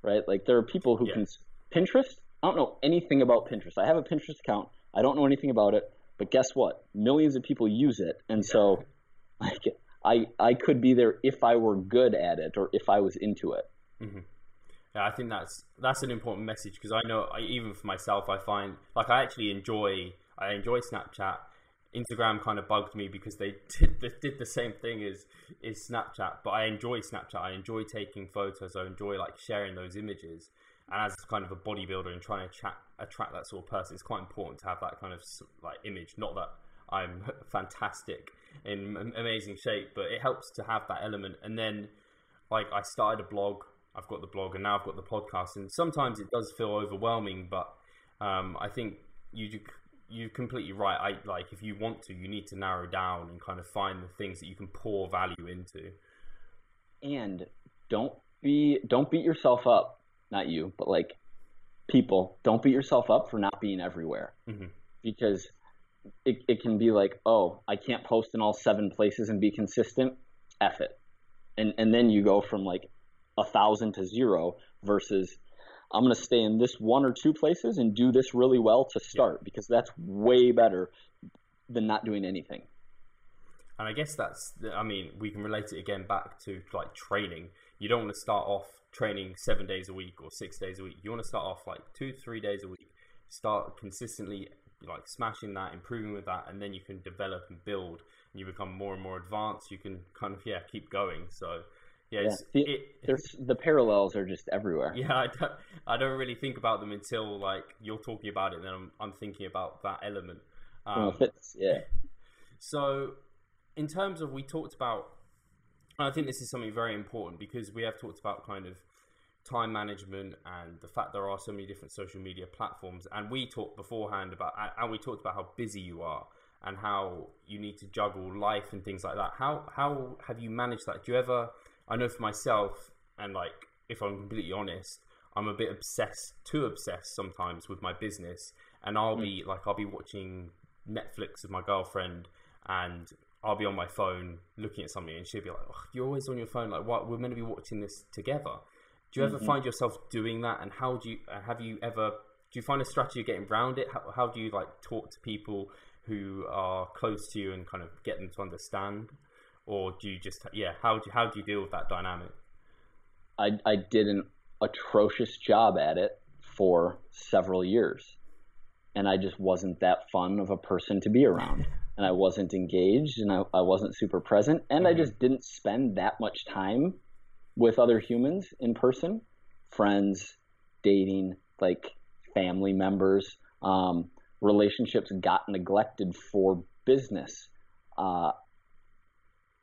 right? Like there are people who yeah. can Pinterest. I don't know anything about Pinterest. I have a Pinterest account. I don't know anything about it, but guess what? Millions of people use it, and so like I I could be there if I were good at it or if I was into it. Mm-hmm. Yeah, I think that's that's an important message because I know I, even for myself, I find like I actually enjoy I enjoy Snapchat Instagram kind of bugged me because they did, did the same thing as is Snapchat, but I enjoy Snapchat. I enjoy taking photos. I enjoy like sharing those images. And as kind of a bodybuilder and trying to chat, attract that sort of person, it's quite important to have that kind of like image. Not that I'm fantastic in amazing shape, but it helps to have that element. And then, like, I started a blog. I've got the blog, and now I've got the podcast. And sometimes it does feel overwhelming, but um, I think you you're completely right. I like if you want to, you need to narrow down and kind of find the things that you can pour value into. And don't be don't beat yourself up. Not you, but like people. Don't beat yourself up for not being everywhere. Mm-hmm. Because it, it can be like, oh, I can't post in all seven places and be consistent. F it. And and then you go from like a thousand to zero versus I'm going to stay in this one or two places and do this really well to start because that's way better than not doing anything. And I guess that's, I mean, we can relate it again back to like training. You don't want to start off training seven days a week or six days a week. You want to start off like two, three days a week. Start consistently like smashing that, improving with that, and then you can develop and build. And you become more and more advanced. You can kind of yeah keep going. So yeah, yeah. The, it, the parallels are just everywhere. Yeah, I don't, I don't really think about them until like you're talking about it, and then I'm, I'm thinking about that element. Um, well, yeah. So, in terms of we talked about, I think this is something very important because we have talked about kind of time management and the fact there are so many different social media platforms, and we talked beforehand about, and we talked about how busy you are and how you need to juggle life and things like that. How how have you managed that? Do you ever I know for myself, and like if I'm completely honest, I'm a bit obsessed, too obsessed sometimes with my business, and I'll mm. be like I'll be watching Netflix with my girlfriend, and I'll be on my phone looking at something, and she'll be like, oh, "You're always on your phone. Like, what? We're meant to be watching this together." Do you ever mm-hmm. find yourself doing that? And how do you uh, have you ever? Do you find a strategy of getting around it? How, how do you like talk to people who are close to you and kind of get them to understand? or do you just yeah? How do how do you deal with that dynamic? I I did an atrocious job at it for several years, and I just wasn't that fun of a person to be around. And I wasn't engaged, and I, I wasn't super present, and mm-hmm. I just didn't spend that much time with other humans in person, friends, dating, like family members. Um, relationships got neglected for business. Uh,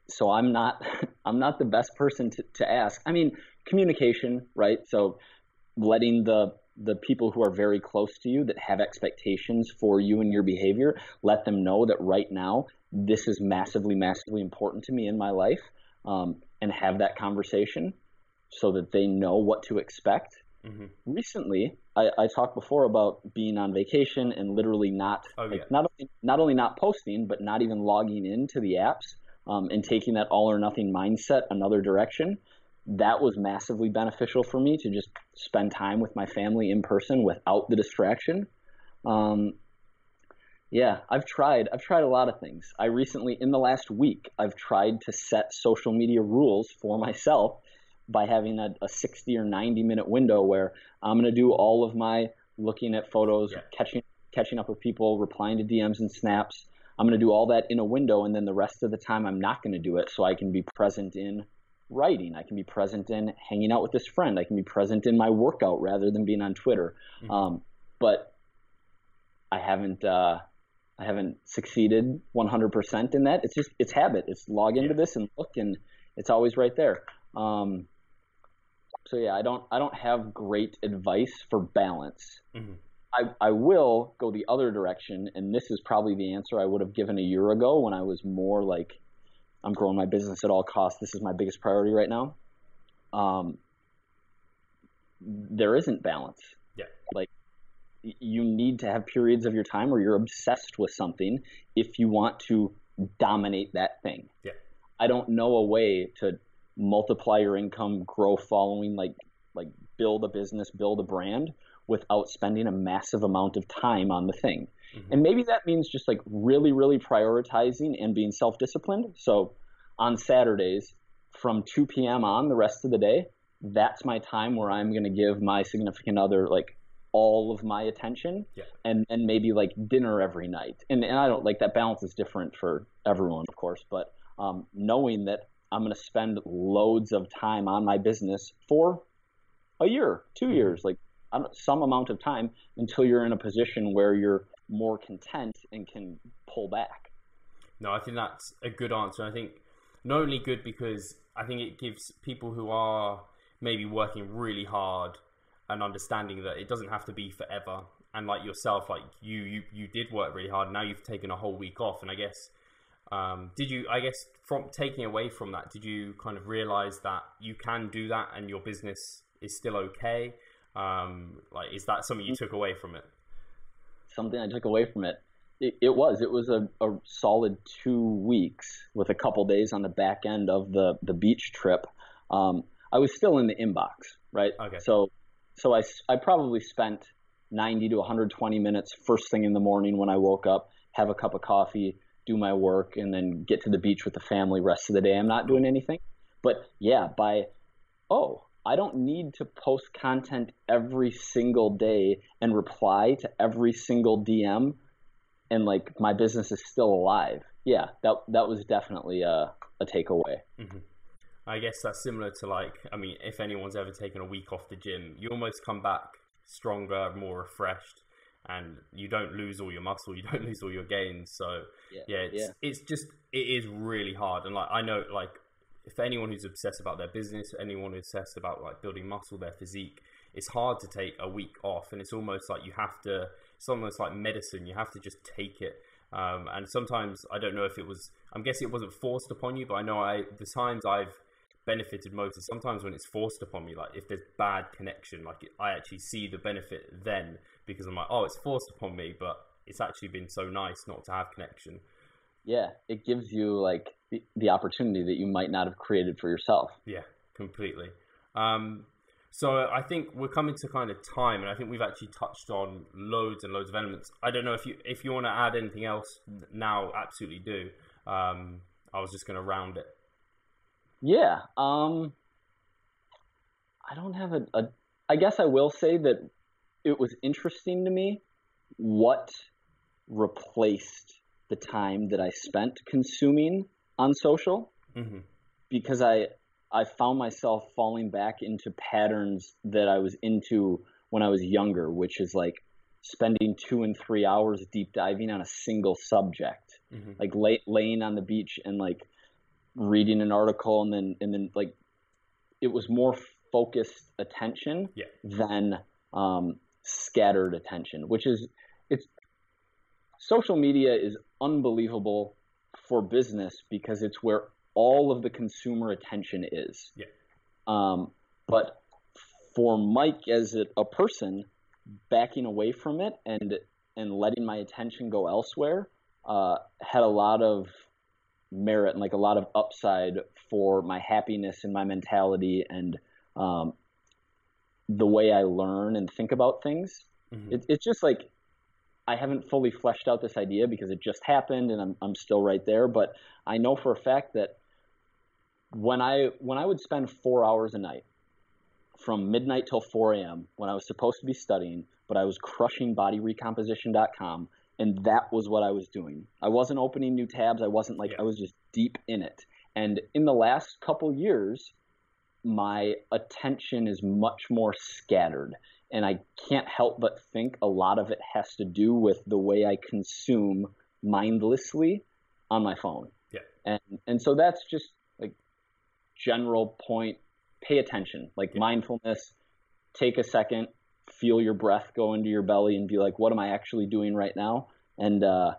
so I'm not I'm not the best person to, to ask. I mean, communication, right? So letting the the people who are very close to you that have expectations for you and your behavior, let them know that right now this is massively, massively important to me in my life, um, and have that conversation so that they know what to expect. Mm-hmm. Recently, I, I, talked before about being on vacation and literally not oh, like, yeah. not not only not posting, but not even logging into the apps um, and taking that all or nothing mindset another direction, that was massively beneficial for me to just spend time with my family in person without the distraction. Um, yeah, I've tried. I've tried a lot of things. I recently, in the last week, I've tried to set social media rules for myself by having a, a 60 or 90 minute window where I'm going to do all of my looking at photos, yeah. catching catching up with people, replying to DMs and snaps, I'm going to do all that in a window, and then the rest of the time I'm not going to do it. So I can be present in writing. I can be present in hanging out with this friend. I can be present in my workout rather than being on Twitter. Mm-hmm. Um, but I haven't. Uh, I haven't succeeded 100% in that. It's just it's habit. It's log into yeah. this and look, and it's always right there. Um, so yeah, I don't I don't have great advice for balance. Mm-hmm. I, I will go the other direction, and this is probably the answer I would have given a year ago when I was more like, I'm growing my business at all costs. This is my biggest priority right now. Um, there isn't balance. Yeah. Like you need to have periods of your time where you're obsessed with something if you want to dominate that thing. Yeah. I don't know a way to multiply your income, grow following, like like build a business, build a brand without spending a massive amount of time on the thing. Mm-hmm. And maybe that means just like really, really prioritizing and being self disciplined. So on Saturdays from 2 p.m. on the rest of the day, that's my time where I'm going to give my significant other like all of my attention yeah. and and maybe like dinner every night and, and i don't like that balance is different for everyone of course but um, knowing that i'm going to spend loads of time on my business for a year two mm-hmm. years like some amount of time until you're in a position where you're more content and can pull back no i think that's a good answer i think not only good because i think it gives people who are maybe working really hard and understanding that it doesn't have to be forever. And like yourself, like you, you, you did work really hard. Now you've taken a whole week off, and I guess, um, did you? I guess from taking away from that, did you kind of realize that you can do that, and your business is still okay? Um, like, is that something you took away from it? Something I took away from it. It, it was. It was a, a solid two weeks with a couple days on the back end of the the beach trip. Um, I was still in the inbox, right? Okay. So so I, I probably spent 90 to 120 minutes first thing in the morning when I woke up, have a cup of coffee, do my work, and then get to the beach with the family rest of the day. I'm not doing anything. But yeah, by, oh, I don't need to post content every single day and reply to every single DM and like my business is still alive. Yeah, that that was definitely a, a takeaway. Mm-hmm. I guess that's similar to like, I mean, if anyone's ever taken a week off the gym, you almost come back stronger, more refreshed, and you don't lose all your muscle, you don't lose all your gains. So yeah, yeah it's yeah. it's just it is really hard. And like I know, like if anyone who's obsessed about their business, anyone who's obsessed about like building muscle, their physique, it's hard to take a week off, and it's almost like you have to. It's almost like medicine. You have to just take it. Um, and sometimes I don't know if it was. I'm guessing it wasn't forced upon you, but I know I the times I've benefited most is sometimes when it's forced upon me. Like if there's bad connection, like I actually see the benefit then because I'm like, oh, it's forced upon me, but it's actually been so nice not to have connection. Yeah, it gives you like the, the opportunity that you might not have created for yourself. Yeah, completely. Um, so I think we're coming to kind of time, and I think we've actually touched on loads and loads of elements. I don't know if you if you want to add anything else now, absolutely do. Um, I was just going to round it. Yeah. Um, I don't have a, a. I guess I will say that it was interesting to me what replaced the time that I spent consuming on social mm-hmm. because I I found myself falling back into patterns that I was into when I was younger, which is like spending two and three hours deep diving on a single subject, mm-hmm. like lay, laying on the beach and like reading an article and then and then like it was more focused attention yeah. than um, scattered attention, which is it's social media is unbelievable for business because it's where all of the consumer attention is. Yeah. Um, but for Mike as a, person, backing away from it and and letting my attention go elsewhere uh, had a lot of merit and like a lot of upside for my happiness and my mentality and um, the way I learn and think about things. Mm-hmm. It, it's just like I haven't fully fleshed out this idea because it just happened and I'm, I'm still right there. But I know for a fact that when I when I would spend four hours a night from midnight till 4 a.m. when I was supposed to be studying, but I was crushing bodyrecomposition.com and that was what I was doing. I wasn't opening new tabs. I wasn't like yeah. I was just deep in it. And in the last couple years, my attention is much more scattered, and I can't help but think a lot of it has to do with the way I consume mindlessly on my phone. Yeah. And and so that's just like general point. Pay attention, like Yeah. mindfulness. Take a second, feel your breath go into your belly, and be like, "What am I actually doing right now?" And uh,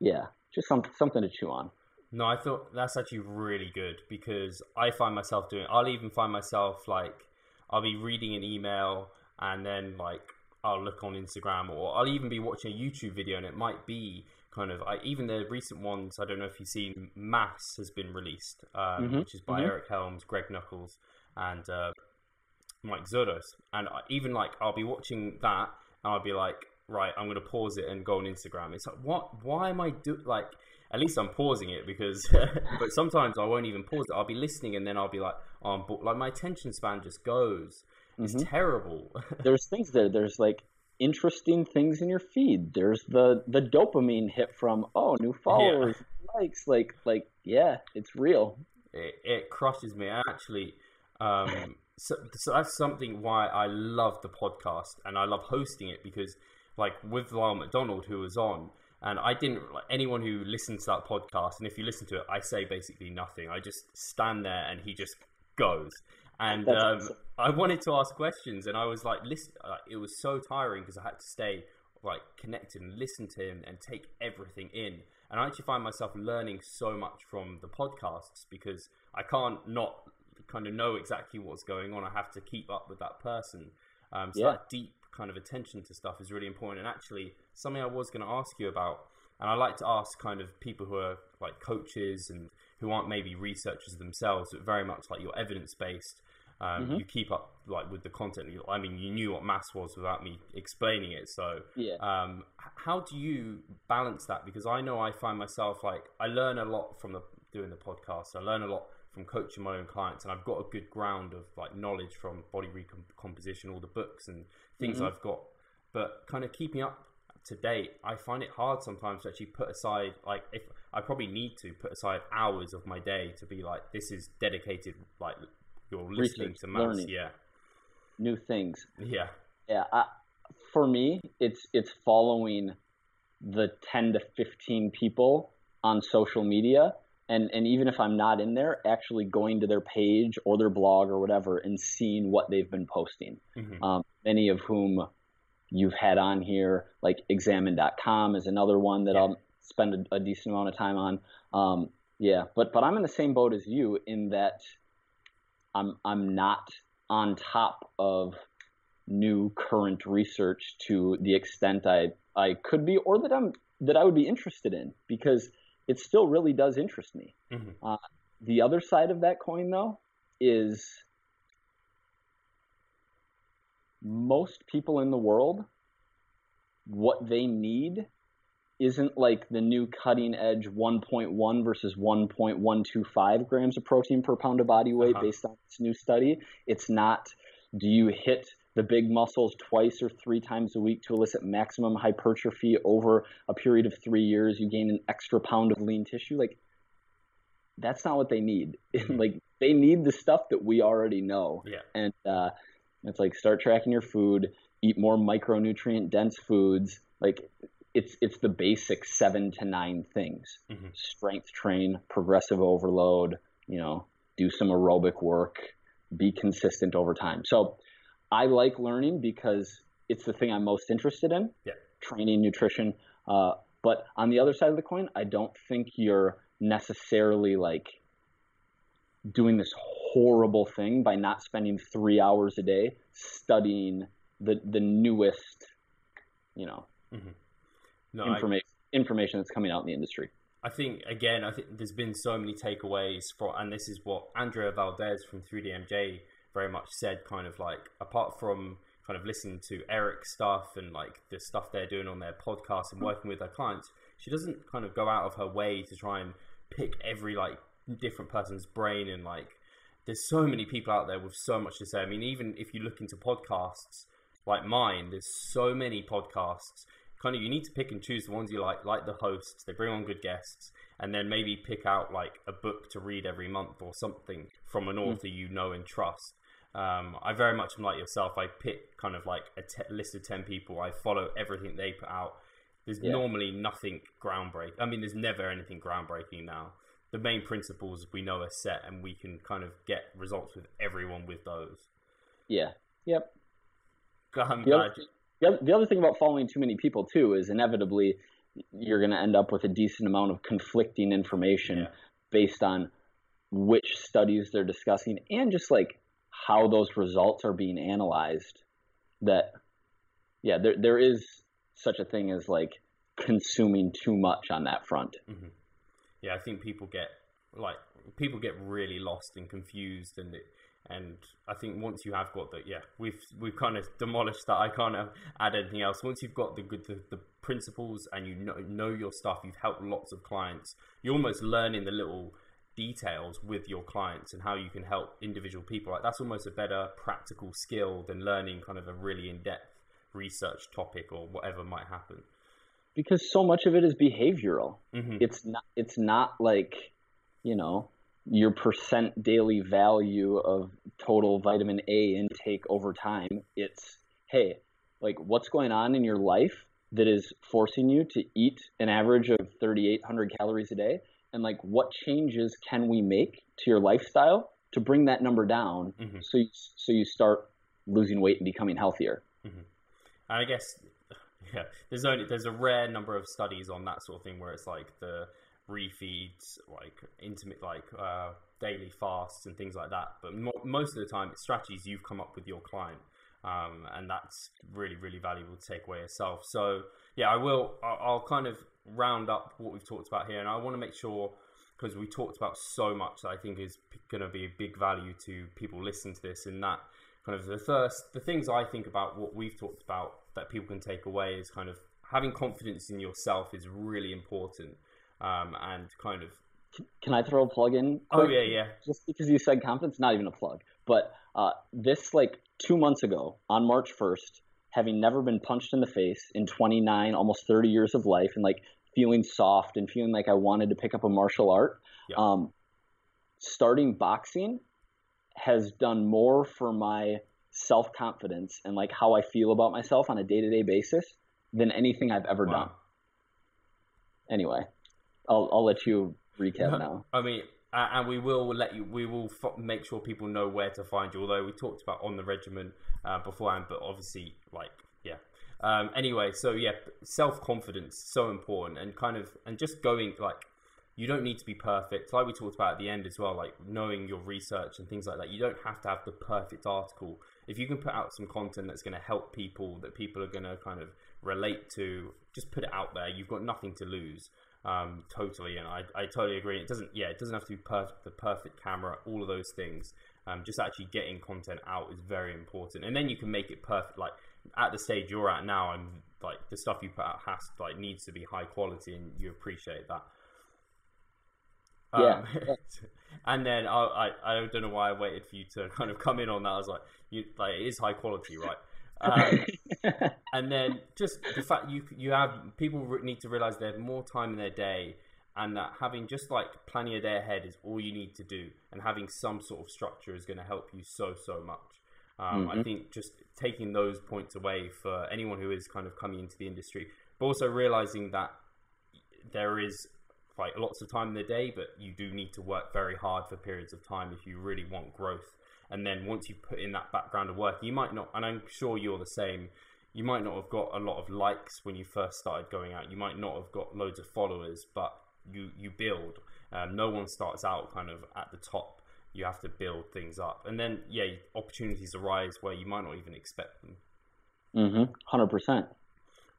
yeah, just some, something to chew on. No, I thought that's actually really good because I find myself doing. I'll even find myself like I'll be reading an email and then like I'll look on Instagram or I'll even be watching a YouTube video and it might be kind of I, even the recent ones. I don't know if you've seen Mass has been released, um, Mhm, which is by mhm. Eric Helms, Greg Nuckols, and uh, Mike Zourdos. And I, even like I'll be watching that and I'll be like, right, I'm gonna pause it and go on Instagram. It's like, what? Why am I do like? At least I'm pausing it because, but sometimes I won't even pause it. I'll be listening and then I'll be like, oh, I'm bored. like my attention span just goes. It's Mhm. terrible. There's things there. There's like interesting things in your feed. There's the the dopamine hit from oh new followers, likes. Like like yeah, it's real. it, it crushes me actually um, so, so that's something why i love the podcast and i love hosting it because like with lyle mcdonald who was on and i didn't like anyone who listens to that podcast and if you listen to it i say basically nothing i just stand there and he just goes and um, awesome. I wanted to ask questions and i was like listen uh, it was so tiring because i had to stay like connected and listen to him and take everything in and I actually find myself learning so much from the podcasts because I can't not kind of know exactly what's going on. I have to keep up with that person. Um, so Yeah. that deep kind of attention to stuff is really important. And actually, something I was going to ask you about, and I like to ask kind of people who are like coaches and who aren't maybe researchers themselves, but very much like you're evidence based. Um, Mhm. You keep up like with the content. I mean, you knew what mass was without me explaining it. So Yeah. um, how do you balance that? Because I know I find myself like I learn a lot from the doing the podcast. I learn a lot from coaching my own clients, and I've got a good ground of like knowledge from body recomposition, all the books and things Mhm. I've got. But kind of keeping up to date, I find it hard sometimes to actually put aside like if I probably need to put aside hours of my day to be like this is dedicated like you're listening to mass. learning. Yeah, New things. yeah, Yeah. I, for me, it's it's following the 10 to 15 people on social media and and even if I'm not in there, actually going to their page or their blog or whatever and seeing what they've been posting. Mhm. Um, many of whom you've had on here, like examine.com is another one that Yeah. I'll spend a, a decent amount of time on. Um, yeah, but but I'm in the same boat as you in that I'm I'm not on top of new current research to the extent I I could be or that I'm that I would be interested in because it still really does interest me. Mhm. Uh, the other side of that coin though is most people in the world what they need isn't like the new cutting edge 1.1 versus 1.125 grams of protein per pound of body weight Uh-huh. based on this new study. It's not do you hit the big muscles twice or three times a week to elicit maximum hypertrophy over a period of three years, you gain an extra pound of lean tissue. Like that's not what they need. like they need the stuff that we already know. Yeah. And uh, it's like start tracking your food, eat more micronutrient dense foods. Like it's it's the basic seven to nine things. Mhm. Strength train, progressive overload, you know, do some aerobic work, be consistent over time. So I like learning because it's the thing I'm most interested in. Yeah. Training, nutrition. Uh, but on the other side of the coin, I don't think you're necessarily like doing this horrible thing by not spending three hours a day studying the the newest, you know, No, I- information information that's coming out in the industry. I think again, I think there's been so many takeaways for, and this is what Andrea Valdez from 3DMJ very much said. Kind of like apart from kind of listening to Eric's stuff and like the stuff they're doing on their podcast and working with their clients, she doesn't kind of go out of her way to try and pick every like different person's brain and like. There's so many people out there with so much to say. I mean, even if you look into podcasts like mine, there's so many podcasts kind of you need to pick and choose the ones you like, like the hosts. They bring on good guests, and then maybe pick out like a book to read every month or something from an author you know and trust. Um, I very much am like yourself. I pick kind of like a te- list of ten people. I follow everything they put out. There's Yeah. normally nothing groundbreaking. I mean, there's never anything groundbreaking now. The main principles we know are set, and we can kind of get results with everyone with those. Yeah. Yep. I'm The other, glad- the other- thing about following too many people too is inevitably you're going to end up with a decent amount of conflicting information Yeah. based on which studies they're discussing and just like how those results are being analyzed. That, yeah, there there is such a thing as like consuming too much on that front. Mhm. Yeah, I think people get like people get really lost and confused, and it, and I think once you have got that, yeah, we've we've kind of demolished that. I can't add anything else. Once you've got the good the, the principles and you know know your stuff, you've helped lots of clients. You're almost learning the little details with your clients and how you can help individual people. Like that's almost a better practical skill than learning kind of a really in depth research topic or whatever might happen. because so much of it is behavioral. hmm It's not it's not like, you know, your percent daily value of total vitamin A intake over time. It's hey, like what's going on in your life that is forcing you to eat an average of 3800 calories a day and like what changes can we make to your lifestyle to bring that number down Mhm. so you, so you start losing weight and becoming healthier. And I guess yeah, there's only there's a rare number of studies on that sort of thing where it's like the refeeds, like intermittent, like uh, daily fasts and things like that. But mo- most of the time, it's strategies you've come up with your client, um, and that's really really valuable to take away yourself. So yeah, I will. I'll, I'll kind of round up what we've talked about here, and I want to make sure because we talked about so much that I think is going to be a big value to people listening to this. In that kind of the first, the things I think about what we've talked about that people can take away is kind of having confidence in yourself is really important, um, and kind of Can I throw a plug in? oh quick? yeah yeah just because you said confidence, not even a plug. But uh, this, like two months ago, on March 1st, having never been punched in the face in 29, almost 30 years of life, and like feeling soft and feeling like I wanted to pick up a martial art, Yeah. um, starting boxing has done more for my self confidence and like how I feel about myself on a day to day basis than anything I've ever Wow. done. Anyway, I'll, I'll let you recap now. I mean, uh, and we will let you. We will f- make sure people know where to find you. Although we talked about on the regimen uh, beforehand, but obviously, like, yeah. Um, anyway, so yeah, self confidence so important, and kind of, and just going like, you don't need to be perfect. Like we talked about at the end as well, like knowing your research and things like that. You don't have to have the perfect article. If you can put out some content that's going to help people, that people are going to kind of relate to, just put it out there. You've got nothing to lose um, totally, and I, I totally agree. It doesn't, yeah, it doesn't have to be perfect, the perfect camera, all of those things. Um, just actually getting content out is very important, and then you can make it perfect. Like at the stage you're at now, and like the stuff you put out has like needs to be high quality, and you appreciate that. Yeah. Um, and then I, I I don't know why I waited for you to kind of come in on that. I was like, you like it is high quality, right? Um, and then just the fact you you have people need to realize they have more time in their day and that having just like planning a day ahead is all you need to do and having some sort of structure is going to help you so so much um, i Mhm. think just taking those points away for anyone who is kind of coming into the industry but also realizing that there is like lots of time in the day but you do need to work very hard for periods of time if you really want growth and then once you've put in that background of work you might not and i'm sure you're the same you might not have got a lot of likes when you first started going out. You might not have got loads of followers but you you build. Um, no one starts out kind of at the top. You have to build things up. And then yeah opportunities arise where you might not even expect them. Mm-hmm. Hundred percent.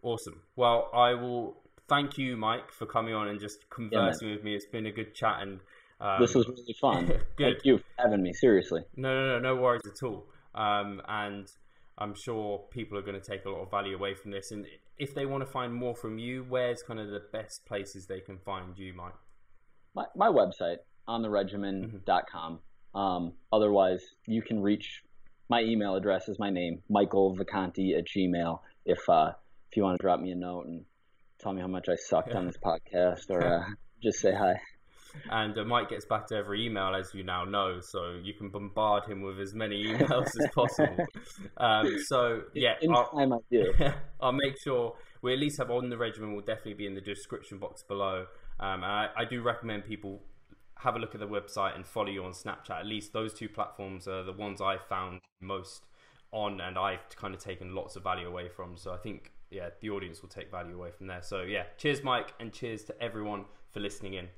awesome. Well i will thank you mike for coming on and just conversing with me. It's been a good chat and um, This was really fun. good Thank you for having me. Seriously. No, no, no, no worries at all. Um, and I'm sure people are going to take a lot of value away from this. And if they want to find more from you, where's kind of the best places they can find you, Mike? My my website on the regimen.com. Um, otherwise, you can reach my email address is my name, Michael Vacanti at Gmail. If uh, if you want to drop me a note and tell me how much I sucked on this podcast, or uh, just say hi. And uh, Mike gets back to every email, as you now know, so you can bombard him with as many emails as possible. Um, so yeah, in I'll, time I do. I'll make sure we at least have on the regimen. Will definitely be in the description box below. Um, I, I do recommend people have a look at the website and follow you on Snapchat. At least those two platforms are the ones I found most on, and I've kind of taken lots of value away from. So I think yeah, the audience will take value away from there. So yeah, cheers, Mike, and cheers to everyone for listening in.